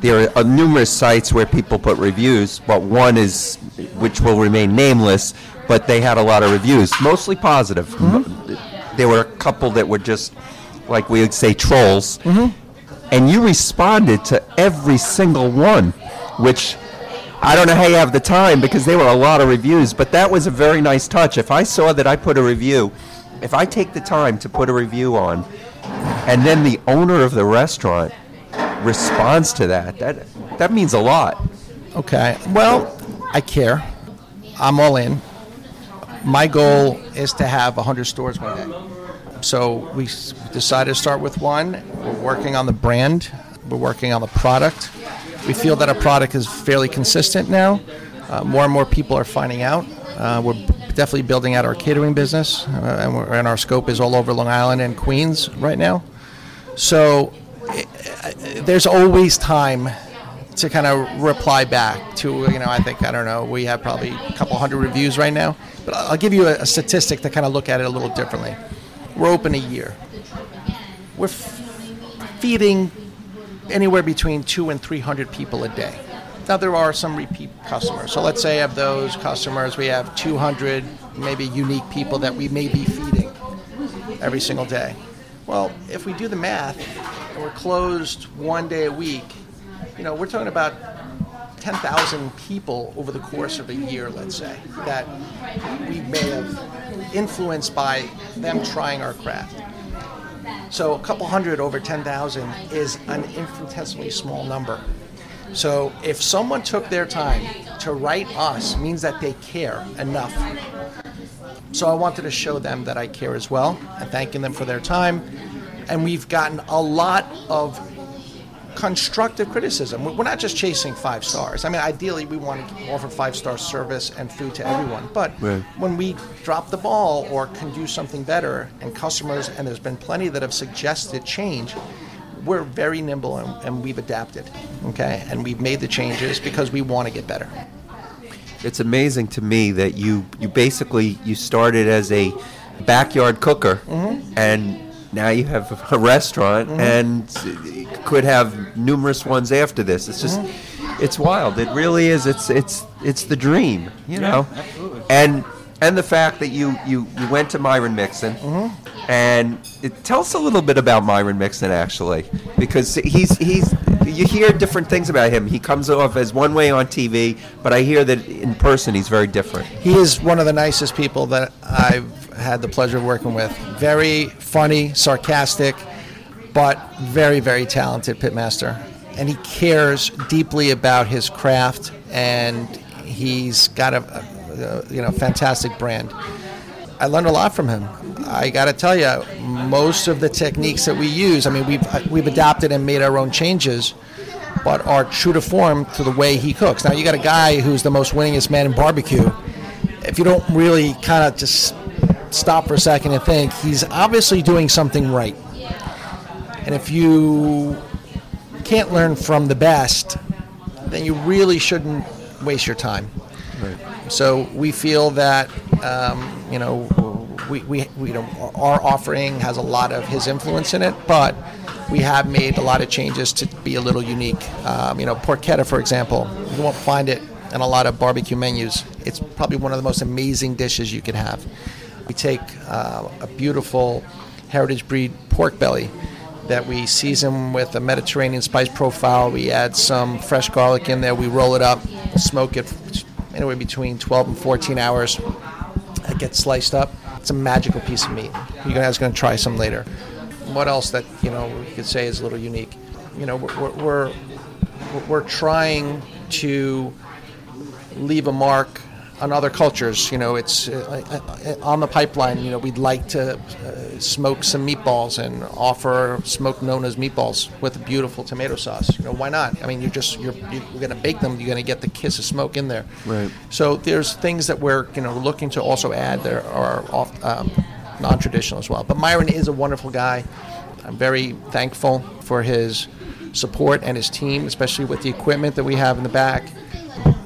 there are numerous sites where people put reviews, but one is which will remain nameless, but they had a lot of reviews, mostly positive. Mm-hmm. There were a couple that were just like we would say trolls, mm-hmm. and you responded to every single one, which I don't know how you have the time because there were a lot of reviews, but that was a very nice touch. If I saw that I put a review, if I take the time to put a review on, and then the owner of the restaurant responds to that, that that means a lot. Okay. Well, I care. I'm all in. My goal is to have 100 stores one day. So we decided to start with one. We're working on the brand. We're working on the product. We feel that our product is fairly consistent now. Uh, more and more people are finding out. Uh, we're definitely building out our catering business, uh, and, and our scope is all over Long Island and Queens right now. So i- i- there's always time to kind of reply back to you know I think I don't know we have probably a couple hundred reviews right now but I'll give you a, a statistic to kind of look at it a little differently we're open a year we're f- feeding anywhere between two and three hundred people a day now there are some repeat customers. So let's say of those customers, we have 200 maybe unique people that we may be feeding every single day. Well, if we do the math, and we're closed one day a week, you know, we're talking about 10,000 people over the course of a year, let's say, that we may have influenced by them trying our craft. So a couple hundred over 10,000 is an infinitesimally small number. So if someone took their time to write us means that they care enough. So I wanted to show them that I care as well and thanking them for their time. And we've gotten a lot of constructive criticism. We're not just chasing five stars. I mean, ideally, we want to offer five star service and food to everyone. But Right. when we drop the ball or can do something better, and customers, and there's been plenty that have suggested change, we're very nimble and, and we've adapted. Okay, and we've made the changes because we want to get better. It's amazing to me that you you basically you started as a backyard cooker Mm-hmm. and now you have a restaurant and could have numerous ones after this. It's just Mm-hmm. it's wild. It really is. It's it's it's the dream, you know. Absolutely. And and the fact that you you, you went to Myron Mixon Mm-hmm. and it, tell us a little bit about Myron Mixon actually because he's he's you hear different things about him. He comes off as one way on TV, but I hear that in person he's very different. He is one of the nicest people that I've had the pleasure of working with. Very funny, sarcastic, but very, very talented pitmaster. And he cares deeply about his craft, and he's got a, a, a you know fantastic brand. I learned a lot from him. I got to tell you, most of the techniques that we use, I mean, we've we've adapted and made our own changes, but are true to form to the way he cooks. Now you got a guy who's the most winningest man in barbecue. If you don't really kind of just stop for a second and think, he's obviously doing something right. And if you can't learn from the best, then you really shouldn't waste your time. So we feel that um, you know we, we, we you know our offering has a lot of his influence in it, but we have made a lot of changes to be a little unique. Um, you know, porchetta, for example, you won't find it in a lot of barbecue menus. It's probably one of the most amazing dishes you could have. We take uh, a beautiful heritage breed pork belly that we season with a Mediterranean spice profile. We add some fresh garlic in there. We roll it up, smoke it anywhere between 12 and 14 hours. It gets sliced up. It's a magical piece of meat. You guys are going to try some later. What else that you know we could say is a little unique? You know, we're we're, we're trying to leave a mark on other cultures. You know, it's uh, on the pipeline. You know, we'd like to uh, smoke some meatballs and offer smoked Nona's meatballs with a beautiful tomato sauce. You know, why not? I mean, you're just you're you're going to bake them. You're going to get the kiss of smoke in there. Right. So there's things that we're you know looking to also add that are off, um, non-traditional as well. But Myron is a wonderful guy. I'm very thankful for his support and his team, especially with the equipment that we have in the back,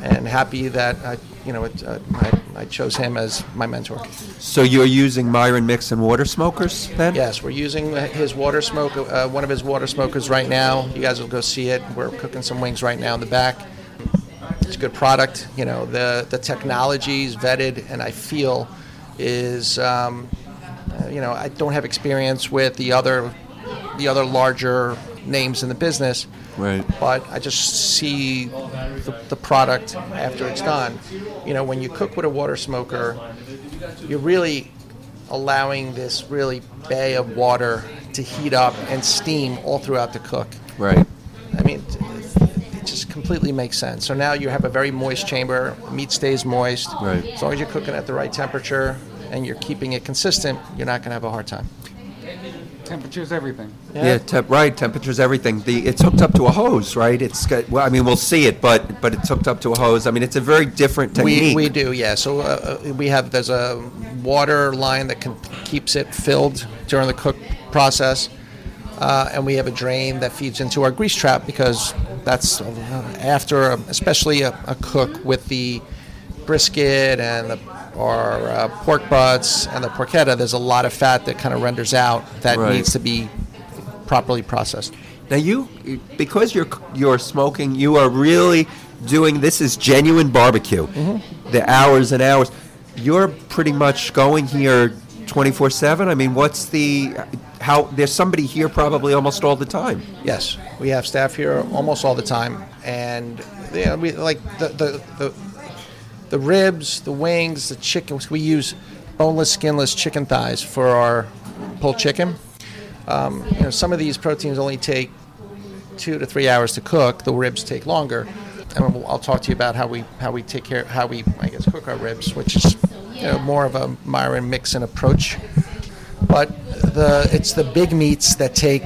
and happy that I, you know, it, uh, I, I chose him as my mentor. So you're using Myron Mixon water smokers then? Yes, we're using his water smoke, uh, one of his water smokers right now. You guys will go see it. We're cooking some wings right now in the back. It's a good product. You know, the the technology is vetted, and I feel is, um, uh, you know, I don't have experience with the other the other larger names in the business. Right. But I just see the, the product after it's done. You know, when you cook with a water smoker, you're really allowing this really bay of water to heat up and steam all throughout the cook. Right. I mean, it- it just completely makes sense. So now you have a very moist chamber. Meat stays moist. Right. As long as you're cooking at the right temperature and you're keeping it consistent, you're not going to have a hard time. Temperature's everything. Yeah, temp, right. Temperature's everything. The it's hooked up to a hose, right? It's got. Well, I mean, we'll see it, but but it's hooked up to a hose. I mean, it's a very different We, technique. we do, yeah. So uh, uh, we have there's a water line that can, keeps it filled during the cook process, uh, and we have a drain that feeds into our grease trap because that's uh, after, uh, especially a, a cook with the brisket and the or uh, pork butts and the porchetta. There's a lot of fat that kind of renders out that Right. needs to be properly processed. Now you, because you're you're smoking, you are really doing this is genuine barbecue. The hours and hours. You're pretty much going here 24 7. I mean, what's the how? There's somebody here probably almost all the time. Yes, we have staff here almost all the time, and yeah, we like the the the, the ribs, the wings, the chickens. We use boneless, skinless chicken thighs for our pulled chicken. Um, you know, some of these proteins only take two to three hours to cook. The ribs take longer, and I'll talk to you about how we how we take care how we I guess cook our ribs, which is you know more of a Myron Mixon approach. But the it's the big meats that take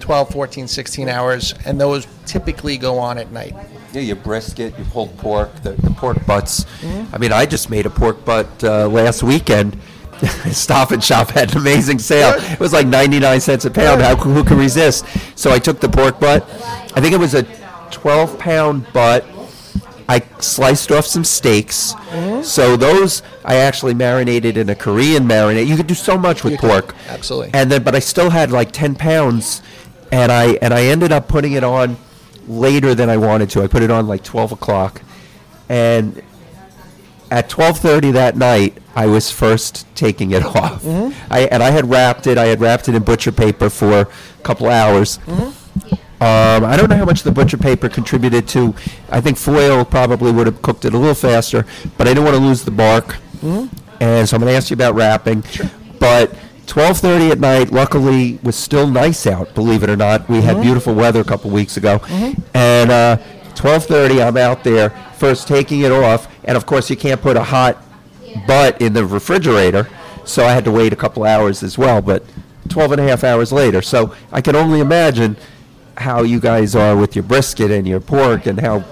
12, 14, 16 hours, and those typically go on at night. Yeah, your brisket, your pulled pork, the, the pork butts. I mean, I just made a pork butt uh, last weekend. Stop and Shop had an amazing sale. It was like 99 cents a pound. How, who can resist? So I took the pork butt. I think it was a 12 pound butt. I sliced off some steaks. So those I actually marinated in a Korean marinade. You could do so much with You could, pork. absolutely. And then, but I still had like 10 pounds, and I and I ended up putting it on later than I wanted to. I put it on like 12 o'clock, and at 12:30 that night, I was first taking it off. Mm-hmm. I and I had wrapped it. I had wrapped it in butcher paper for a couple hours. Mm-hmm. Um, I don't know how much the butcher paper contributed to. I think foil probably would have cooked it a little faster, but I didn't want to lose the bark. Mm-hmm. And so I'm going to ask you about wrapping. But 12:30 at night, luckily, was still nice out. Believe it or not, we had uh-huh. beautiful weather a couple weeks ago, uh-huh. and uh, 12:30, I'm out there first taking it off, and of course, you can't put a hot butt in the refrigerator, so I had to wait a couple hours as well. But 12 and a half hours later, so I can only imagine how you guys are with your brisket and your pork, and how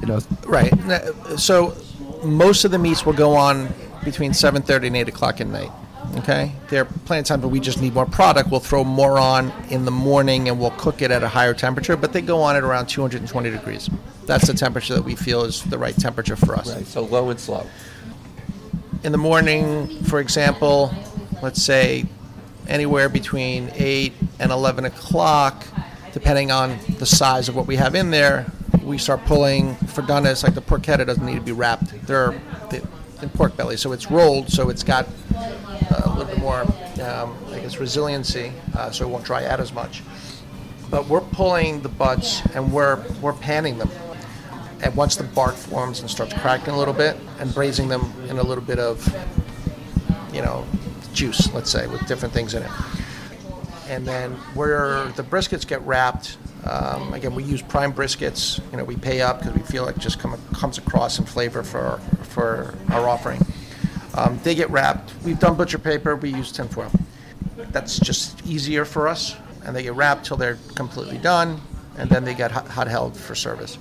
you know. Right. Uh, so most of the meats will go on between 7:30 and 8 o'clock at night. Okay, they're plenty of time, but we just need more product. We'll throw more on in the morning, and we'll cook it at a higher temperature. But they go on at around 220 degrees. That's the temperature that we feel is the right temperature for us. Right, so low and slow. in the morning, for example, let's say anywhere between 8 and 11 o'clock, depending on the size of what we have in there, we start pulling for doneness, like the porchetta doesn't need to be wrapped. They're the, in pork belly, so it's rolled, so it's got uh, a little bit more, um, I guess, resiliency, uh, so it won't dry out as much. But we're pulling the butts and we're, we're panning them and once the bark forms and starts cracking a little bit, and braising them in a little bit of, you know, juice, let's say, with different things in it. And then where the briskets get wrapped, um, again, we use prime briskets. You know, we pay up because we feel it just come, comes across in flavor for for our offering. Um, they get wrapped. We've done butcher paper. We use tinfoil. That's just easier for us. And they get wrapped till they're completely done, and then they get hot held for service.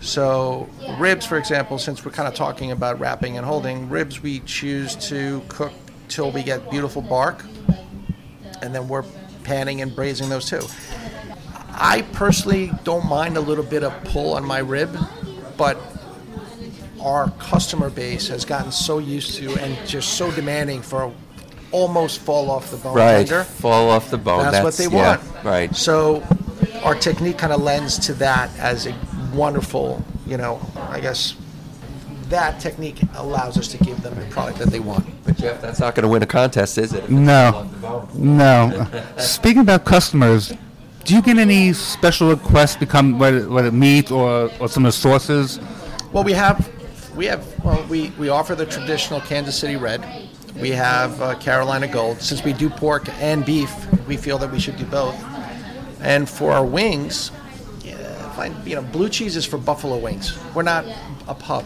So ribs, for example, since we're kind of talking about wrapping and holding, ribs we choose to cook till we get beautiful bark, and then we're panning and braising those too. I personally don't mind a little bit of pull on my rib, but our customer base has gotten so used to and just so demanding for almost fall off the bone Right, tender. fall off the bone. That's, what they yeah, want. Right. So our technique kind of lends to that as a wonderful, you know, I guess that technique allows us to give them the product that they want. But Jeff, that's not going to win a contest, is it? No, no. Speaking about customers, do you get any special requests become whether, whether meat or, or some of the sauces? Well, we have, we have, well, we, we offer the traditional Kansas City Red. We have uh, Carolina Gold. Since we do pork and beef, we feel that we should do both. And for our wings, yeah, fine, you know, blue cheese is for buffalo wings. We're not a pub.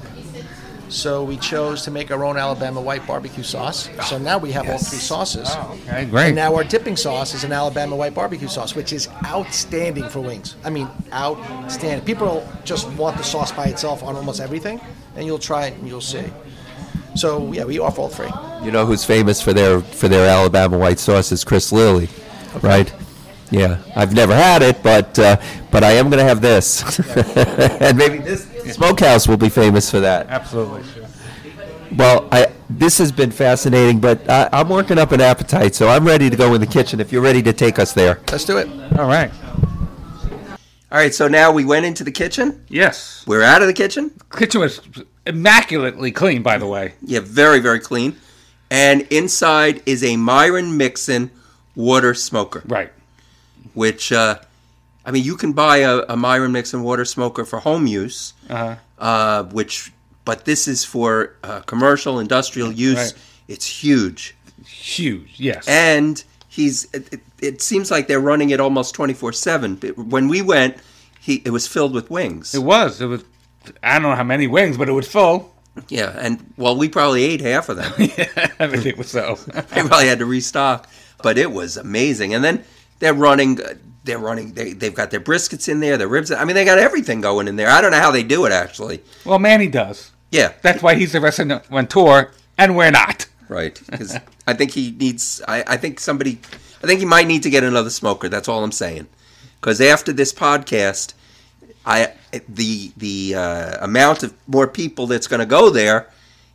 So we chose to make our own Alabama white barbecue sauce. So now we have all three sauces. Okay, great. And now our dipping sauce is an Alabama white barbecue sauce, which is outstanding for wings. I mean, outstanding. People just want the sauce by itself on almost everything, and you'll try it and you'll see. So yeah, we offer all three. You know who's famous for their for their Alabama white sauce is Chris Lilly, right? Yeah, I've never had it, but uh, but I am going to have this, and maybe this Smok-Haus will be famous for that. Absolutely. Well, I this has been fascinating, but I, I'm working up an appetite, so I'm ready to go in the kitchen. If you're ready to take us there, Let's do it. All right. All right, so now we went into the kitchen. Yes. We're out of the kitchen. Kitchen was immaculately clean, by the way. Yeah, very, very clean. And inside is a Myron Mixon water smoker, Right. which, uh, I mean, you can buy a, a Myron Mixon water smoker for home use, Uh-huh. uh, which, but this is for uh, commercial, industrial use. Right. It's huge. Huge. Yes. And he's, it, it, it seems like they're running it almost 24 7. When we went, he, it was filled with wings. it was. It was. I don't know how many wings, but it was full. Yeah, and well, we probably ate half of them. I mean, it was so. they probably had to restock, but it was amazing. And then they're running, they're running. They they've got their briskets in there, their ribs. I mean, they got everything going in there. I don't know how they do it actually. well, Manny does. Yeah, That's why he's the restaurateur, and we're not. right. Because I think he needs. I, I think somebody. I think he might need to get another smoker. That's all I'm saying. Because after this podcast, I the the uh, amount of more people that's going to go there,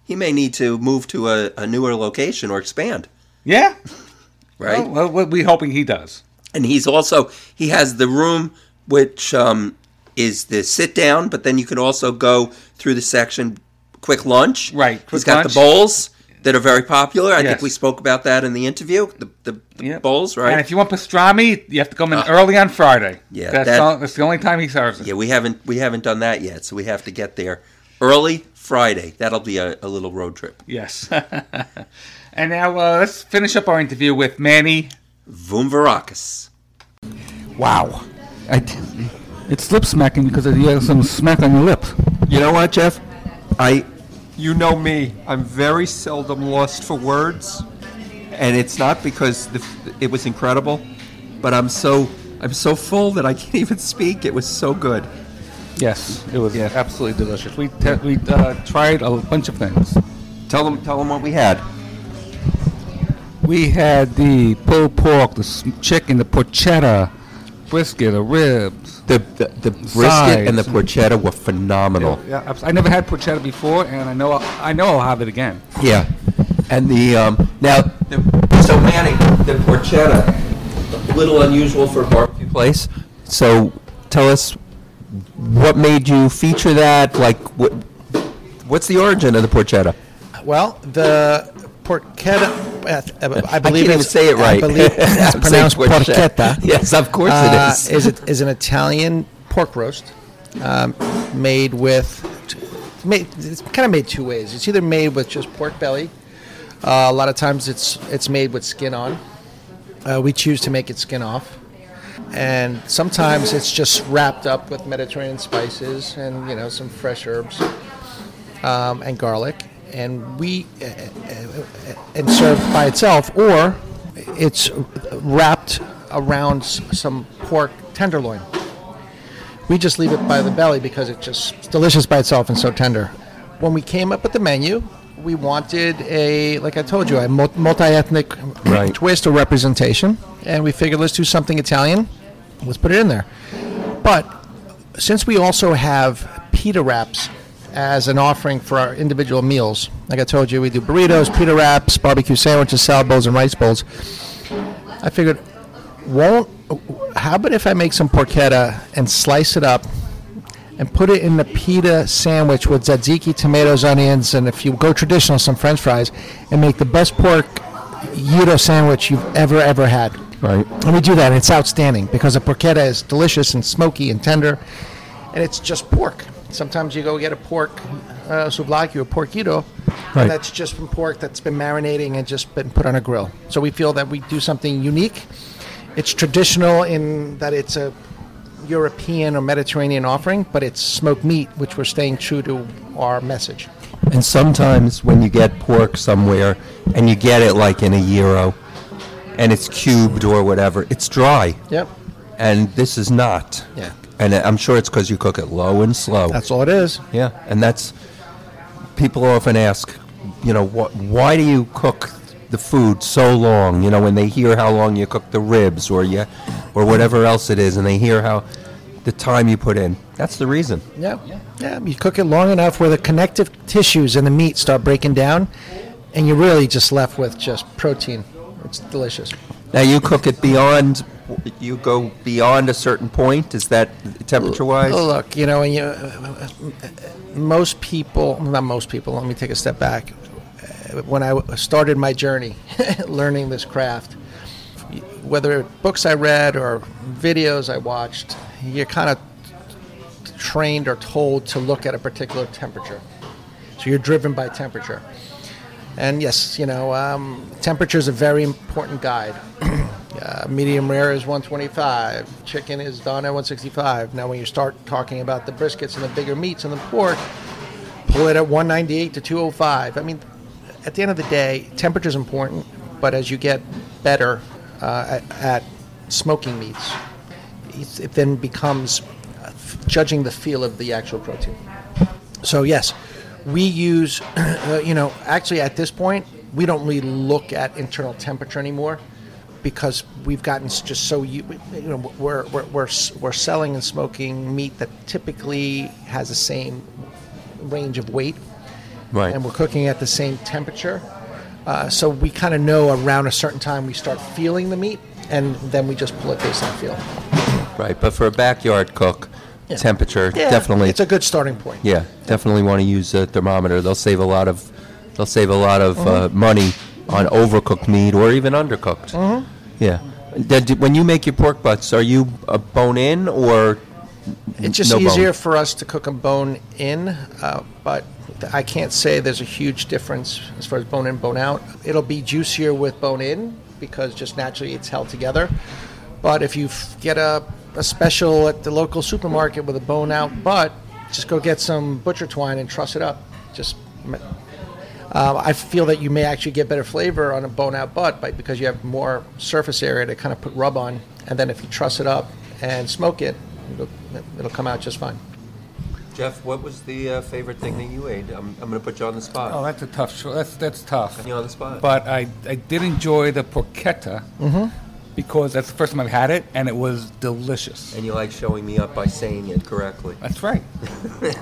he may need to move to a, a newer location or expand. Yeah. Right. Well, well, we're hoping he does. And he's also he has the room which um, is the sit down, but then you can also go through the section quick lunch. Right, quick he's got lunch. the bowls that are very popular. I think we spoke about that in the interview. The the, the Yep. bowls, right? And if you want pastrami, you have to come in early on Friday. yeah, That's, that- all, that's the only time he serves it. yeah, we haven't we haven't done that yet, so we have to get there early Friday. That'll be a, a little road trip. Yes. and now uh, let's finish up our interview with Manny. Vumvarakis. Wow. I, it's lip smacking because you have some smack on your lip. You know what, Jeff? I You know me. I'm very seldom lost for words, and it's not because the, it was incredible, but I'm so I'm so full that I can't even speak. It was so good. Yes, it was Yeah. absolutely delicious. We te- we uh, tried a bunch of things. Tell them tell them what we had. We had the pulled pork, the chicken, the porchetta, brisket, the ribs. The the, the brisket and the porchetta were phenomenal. Yeah, abs- I never had porchetta before, and I know I know I'll have it again. Yeah, and the um, now the, so Manny, the porchetta, a little unusual for a barbecue place. So tell us what made you feature that? Like what? What's the origin of the porchetta? Well, the porchetta, I believe can't even say it right. I believe it's I'm saying pronounced porchetta. Yes, of course Uh, it is. is it is an Italian pork roast um, made with made, it's kind of made two ways. It's either made with just pork belly. Uh, a lot of times it's it's made with skin on. Uh, we choose to make it skin off, and sometimes it's just wrapped up with Mediterranean spices and you know some fresh herbs um, and garlic, and we uh, uh, and served by itself, or it's wrapped around some pork tenderloin. We just leave it by the belly because it's just delicious by itself and so tender. When we came up with the menu, we wanted a, like I told you, a multi-ethnic Right. twist or representation, and we figured let's do something Italian. Let's put it in there. But since we also have pita wraps as an offering for our individual meals, like I told you, we do burritos, pita wraps, barbecue sandwiches, salad bowls, and rice bowls. I figured, won't how about if I make some porchetta and slice it up and put it in the pita sandwich with tzatziki, tomatoes, onions, and if you go traditional, some French fries, and make the best pork gyro sandwich you've ever ever had. Right. And we do that, and it's outstanding because the porchetta is delicious and smoky and tender, and it's just pork. Sometimes you go get a pork uh, souvlaki or porkito, Right. and that's just from pork that's been marinating and just been put on a grill. So we feel that we do something unique. It's traditional in that it's a European or Mediterranean offering, but it's smoked meat, which we're staying true to our message. And sometimes when you get pork somewhere and you get it like in a gyro and it's cubed or whatever, it's dry. Yep. And this is not. Yeah. And I'm sure it's because you cook it low and slow. That's all it is. yeah. And that's, people often ask, you know, what, why do you cook the food so long? You know, when they hear how long you cook the ribs or you, or whatever else it is, and they hear how the time you put in. That's the reason. Yeah. Yeah. You cook it long enough where the connective tissues in the meat start breaking down, and you're really just left with just protein. It's delicious. Now you cook it beyond you go beyond a certain point? Is that temperature wise? Look, you know, you, most people, not most people, let me take a step back. When I started my journey learning this craft, whether books I read or videos I watched, you're kind of trained or told to look at a particular temperature. So you're driven by temperature. And yes, you know, um, temperature is a very important guide. uh, medium rare is 125. Chicken is done at 165. Now, when you start talking about the briskets and the bigger meats and the pork, pull it at 198 to 205. I mean, at the end of the day, temperature is important, but as you get better uh, at, at smoking meats, it then becomes uh, judging the feel of the actual protein. So yes, we use, uh, you know, actually at this point, we don't really look at internal temperature anymore because we've gotten just so you, you know, we're, we're, we're, we're selling and smoking meat that typically has the same range of weight right. and we're cooking at the same temperature. Uh, so we kind of know around a certain time we start feeling the meat and then we just pull it based on feel. Right. But for a backyard cook, Yeah. temperature Yeah, definitely. It's a good starting point. yeah, definitely want to use a thermometer. They'll save a lot of, they'll save a lot of uh, Mm-hmm. money on overcooked meat or even undercooked. Mm-hmm. Yeah. Did- when you make your pork butts, are you a bone in or It's just no bone? easier for us to cook a bone in, uh, but th- I can't say there's a huge difference as far as bone in, bone out. It'll be juicier with bone in because just naturally it's held together. But if you f- get a, a special at the local supermarket with a bone out butt, just go get some butcher twine and truss it up. Just m- uh, I feel that you may actually get better flavor on a bone out butt by, because you have more surface area to kind of put rub on. And then if you truss it up and smoke it, it'll, it'll come out just fine. Jeff, what was the uh, favorite thing that you ate? I'm, I'm going to put you on the spot. Oh, that's a tough. Cho- that's that's tough. you on the spot. But I, I did enjoy the porchetta because that's the first time I've had it, and it was delicious. and you like showing me up by saying it correctly. That's right.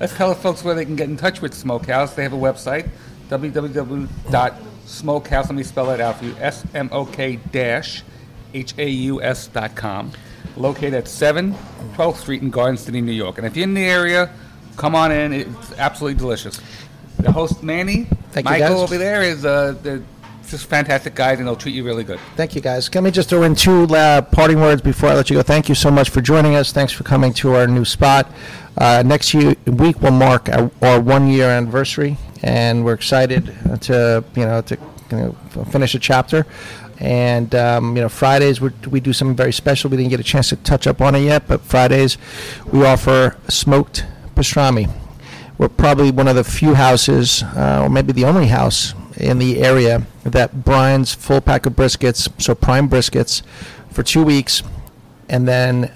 Let's tell the folks where they can get in touch with Smok-Haus. They have a website, www.smok-haus. Let me spell that out for you. S M O K dash H A U S dot com. Located at 7 12th Street in Garden City, New York. And if you're in the area, come on in. It's absolutely delicious. The host, Manny, Thank Michael guys. over there, is uh, they're just fantastic guys, and they'll treat you really good. Thank you, guys. Let me just throw in two uh, parting words before I let you go. Thank you so much for joining us. Thanks for coming to our new spot. Uh, next year, week will mark our, our one-year anniversary, and we're excited to you know to you know, finish a chapter. And um, you know, Fridays we do something very special. We didn't get a chance to touch up on it yet, but Fridays we offer smoked pastrami. We're probably one of the few houses, uh, or maybe the only house in the area that brines full pack of briskets, so prime briskets, for two weeks, and then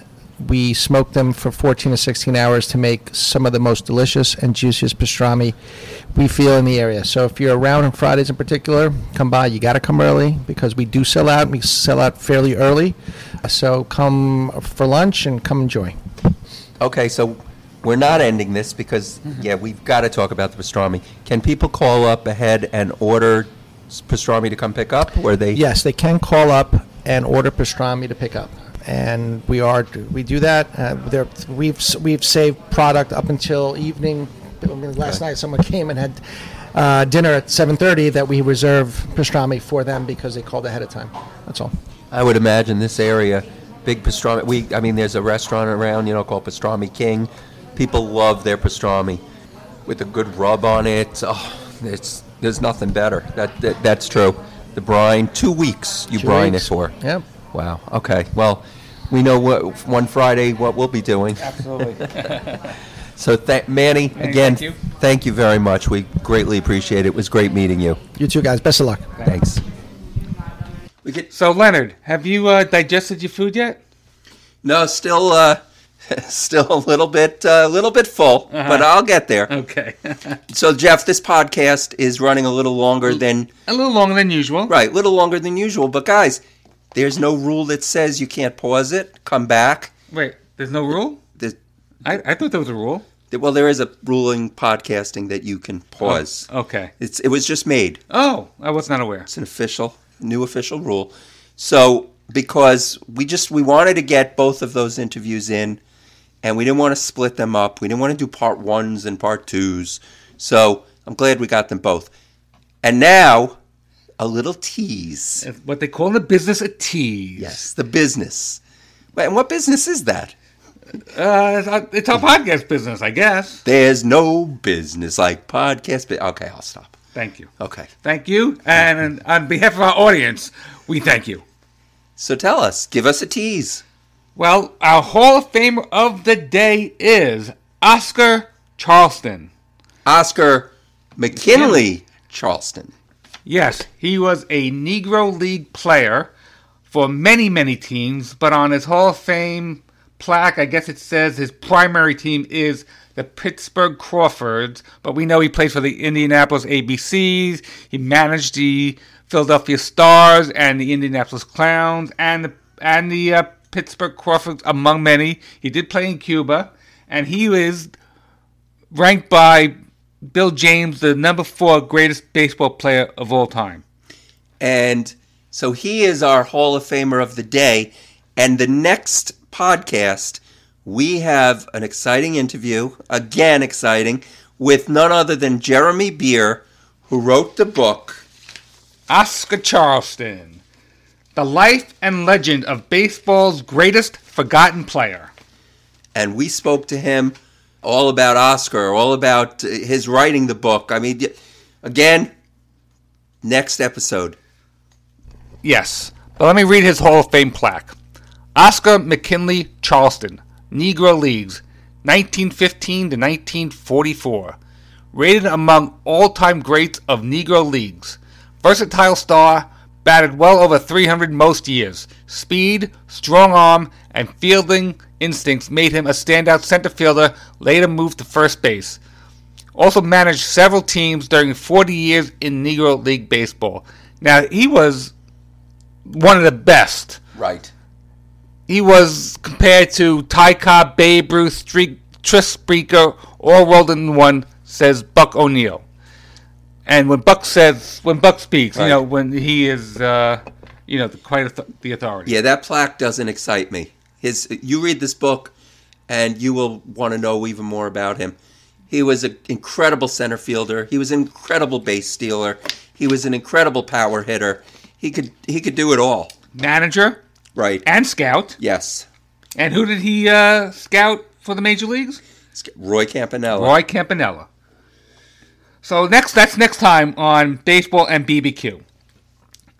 we smoke them for 14 to 16 hours to make some of the most delicious and juiciest pastrami we feel in the area. So if you're around on Fridays in particular, come by. You got to come early because we do sell out. We sell out fairly early. So come for lunch and come enjoy. Okay, so we're not ending this because, yeah, we've got to talk about the pastrami. Can people call up ahead and order s- pastrami to come pick up? Or they? Yes, they can call up and order pastrami to pick up, and we are we do that. Uh, there, we've s- we've saved product up until evening. I mean, last night, someone came and had uh, dinner at 7:30 that we reserve pastrami for them because they called ahead of time. That's all. I would imagine this area, big pastrami. We, I mean, there's a restaurant around, you know, called Pastrami King. People love their pastrami with a good rub on it. Oh, it's there's nothing better. That, that that's true. The brine, two weeks you Two brine weeks. it for. Yep. Wow. Okay. Well, we know what one Friday what we'll be doing. Absolutely. So, th- Manny, Manny, again, thank you. thank you very much. We greatly appreciate it. It was great meeting you. You too, guys. Best of luck. Thanks. We get so, Leonard, have you uh, digested your food yet? no, still, uh, still a little bit, uh, a little bit full, uh-huh. but I'll get there. Okay. So, Jeff, this podcast is running a little longer than a little longer than usual. right, a little longer than usual. But guys, there's no rule that says you can't pause it, come back. Wait, there's no rule? There's, I, I thought there was a rule. well, there is a ruling podcasting that you can oh, pause. Okay. It's it was just made. Oh, I was not aware. It's an official, new official rule. So because we just we wanted to get both of those interviews in, and we didn't want to split them up. We didn't want to do part ones and part twos. So I'm glad we got them both. And now, a little tease. What they call in the business a tease. Yes, the business. And what business is that? Uh, it's, our, podcast business, I guess. There's no business like podcast. Okay, I'll stop. Thank you. Okay. Thank you. And on behalf of our audience, we thank you. So tell us, give us a tease. Well, our Hall of Famer of the day is Oscar Charleston. Oscar McKinley Charleston. Yes, he was a Negro League player for many, many teams, but on his Hall of Fame plaque, I guess it says his primary team is the Pittsburgh Crawfords, but we know he played for the Indianapolis ABCs. He managed the Philadelphia Stars and the Indianapolis Clowns and the and the uh, Pittsburgh Crawfords, among many. He did play in Cuba, and he is ranked by Bill James the number four greatest baseball player of all time. And so he is our Hall of Famer of the day. And the next podcast, we have an exciting interview, again exciting, with none other than Jeremy Beer, who wrote the book Oscar Charleston, the life and legend of baseball's greatest forgotten player. And we spoke to him all about Oscar, all about his writing the book. I mean, again, next episode. Yes, but let me read his Hall of Fame plaque. Oscar McKinley Charleston, Negro Leagues, 1915 to 1944. Rated among all time greats of Negro Leagues. Versatile star, batted well over 300 most years. Speed, strong arm, and fielding instincts made him a standout center fielder, later moved to first base. Also managed several teams during 40 years in Negro League Baseball. Now, he was one of the best. Right. He was compared to Ty Cobb, Babe Ruth, Tris Speaker, all rolled in one, says Buck O'Neil. And when Buck says, when Buck speaks, Right. you know, when he is, uh, you know, the, quite the authority. Yeah, that plaque doesn't excite me. His, you read this book, and you will want to know even more about him. He was an incredible center fielder. He was an incredible base stealer. He was an incredible power hitter. He could he could do it all. Manager Right. and scout. Yes. And who did he uh, scout for the major leagues? Roy Campanella. Roy Campanella. So next, that's next time on baseball and BBQ.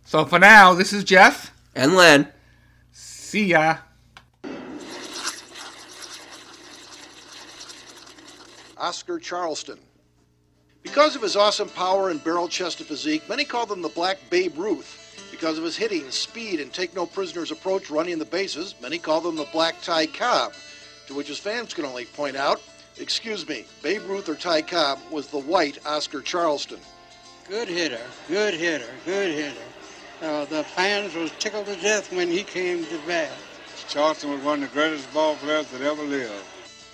So for now, this is Jeff. And Len. See ya. Oscar Charleston. Because of his awesome power and barrel chested physique, many call him the Black Babe Ruth. Because of his hitting, speed, and take no prisoners approach running the bases, many call him the Black Ty Cobb. To which his fans can only point out, excuse me, Babe Ruth or Ty Cobb was the white Oscar Charleston. Good hitter, good hitter, good hitter. Uh, the fans was tickled to death when he came to bat. Charleston was one of the greatest ball players that ever lived.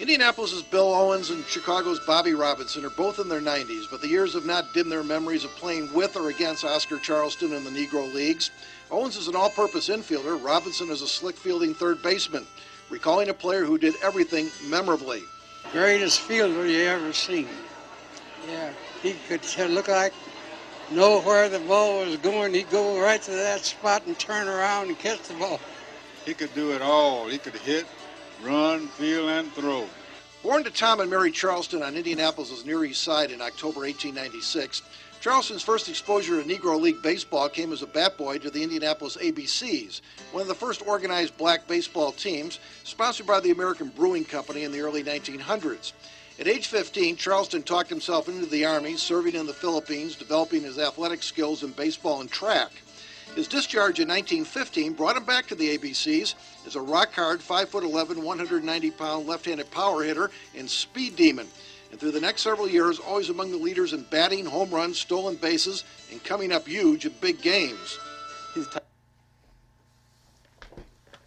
Indianapolis's Bill Owens and Chicago's Bobby Robinson are both in their 90s, but the years have not dimmed their memories of playing with or against Oscar Charleston in the Negro Leagues. Owens is an all purpose infielder, Robinson is a slick fielding third baseman, recalling a player who did everything memorably. Greatest fielder you ever seen. Yeah, he could look like know where the ball was going. He'd go right to that spot and turn around and catch the ball. He could do it all. He could hit, run, field, and throw. Born to Tom and Mary Charleston on Indianapolis' Near East Side in October 1896, Charleston's first exposure to Negro League baseball came as a bat boy to the Indianapolis ABCs, one of the first organized black baseball teams, sponsored by the American Brewing Company in the early 1900s. At age 15, Charleston talked himself into the Army, serving in the Philippines, developing his athletic skills in baseball and track. His discharge in 1915 brought him back to the ABCs as a rock hard 5'11, 190 pound left handed power hitter and speed demon. And through the next several years, always among the leaders in batting, home runs, stolen bases, and coming up huge in big games.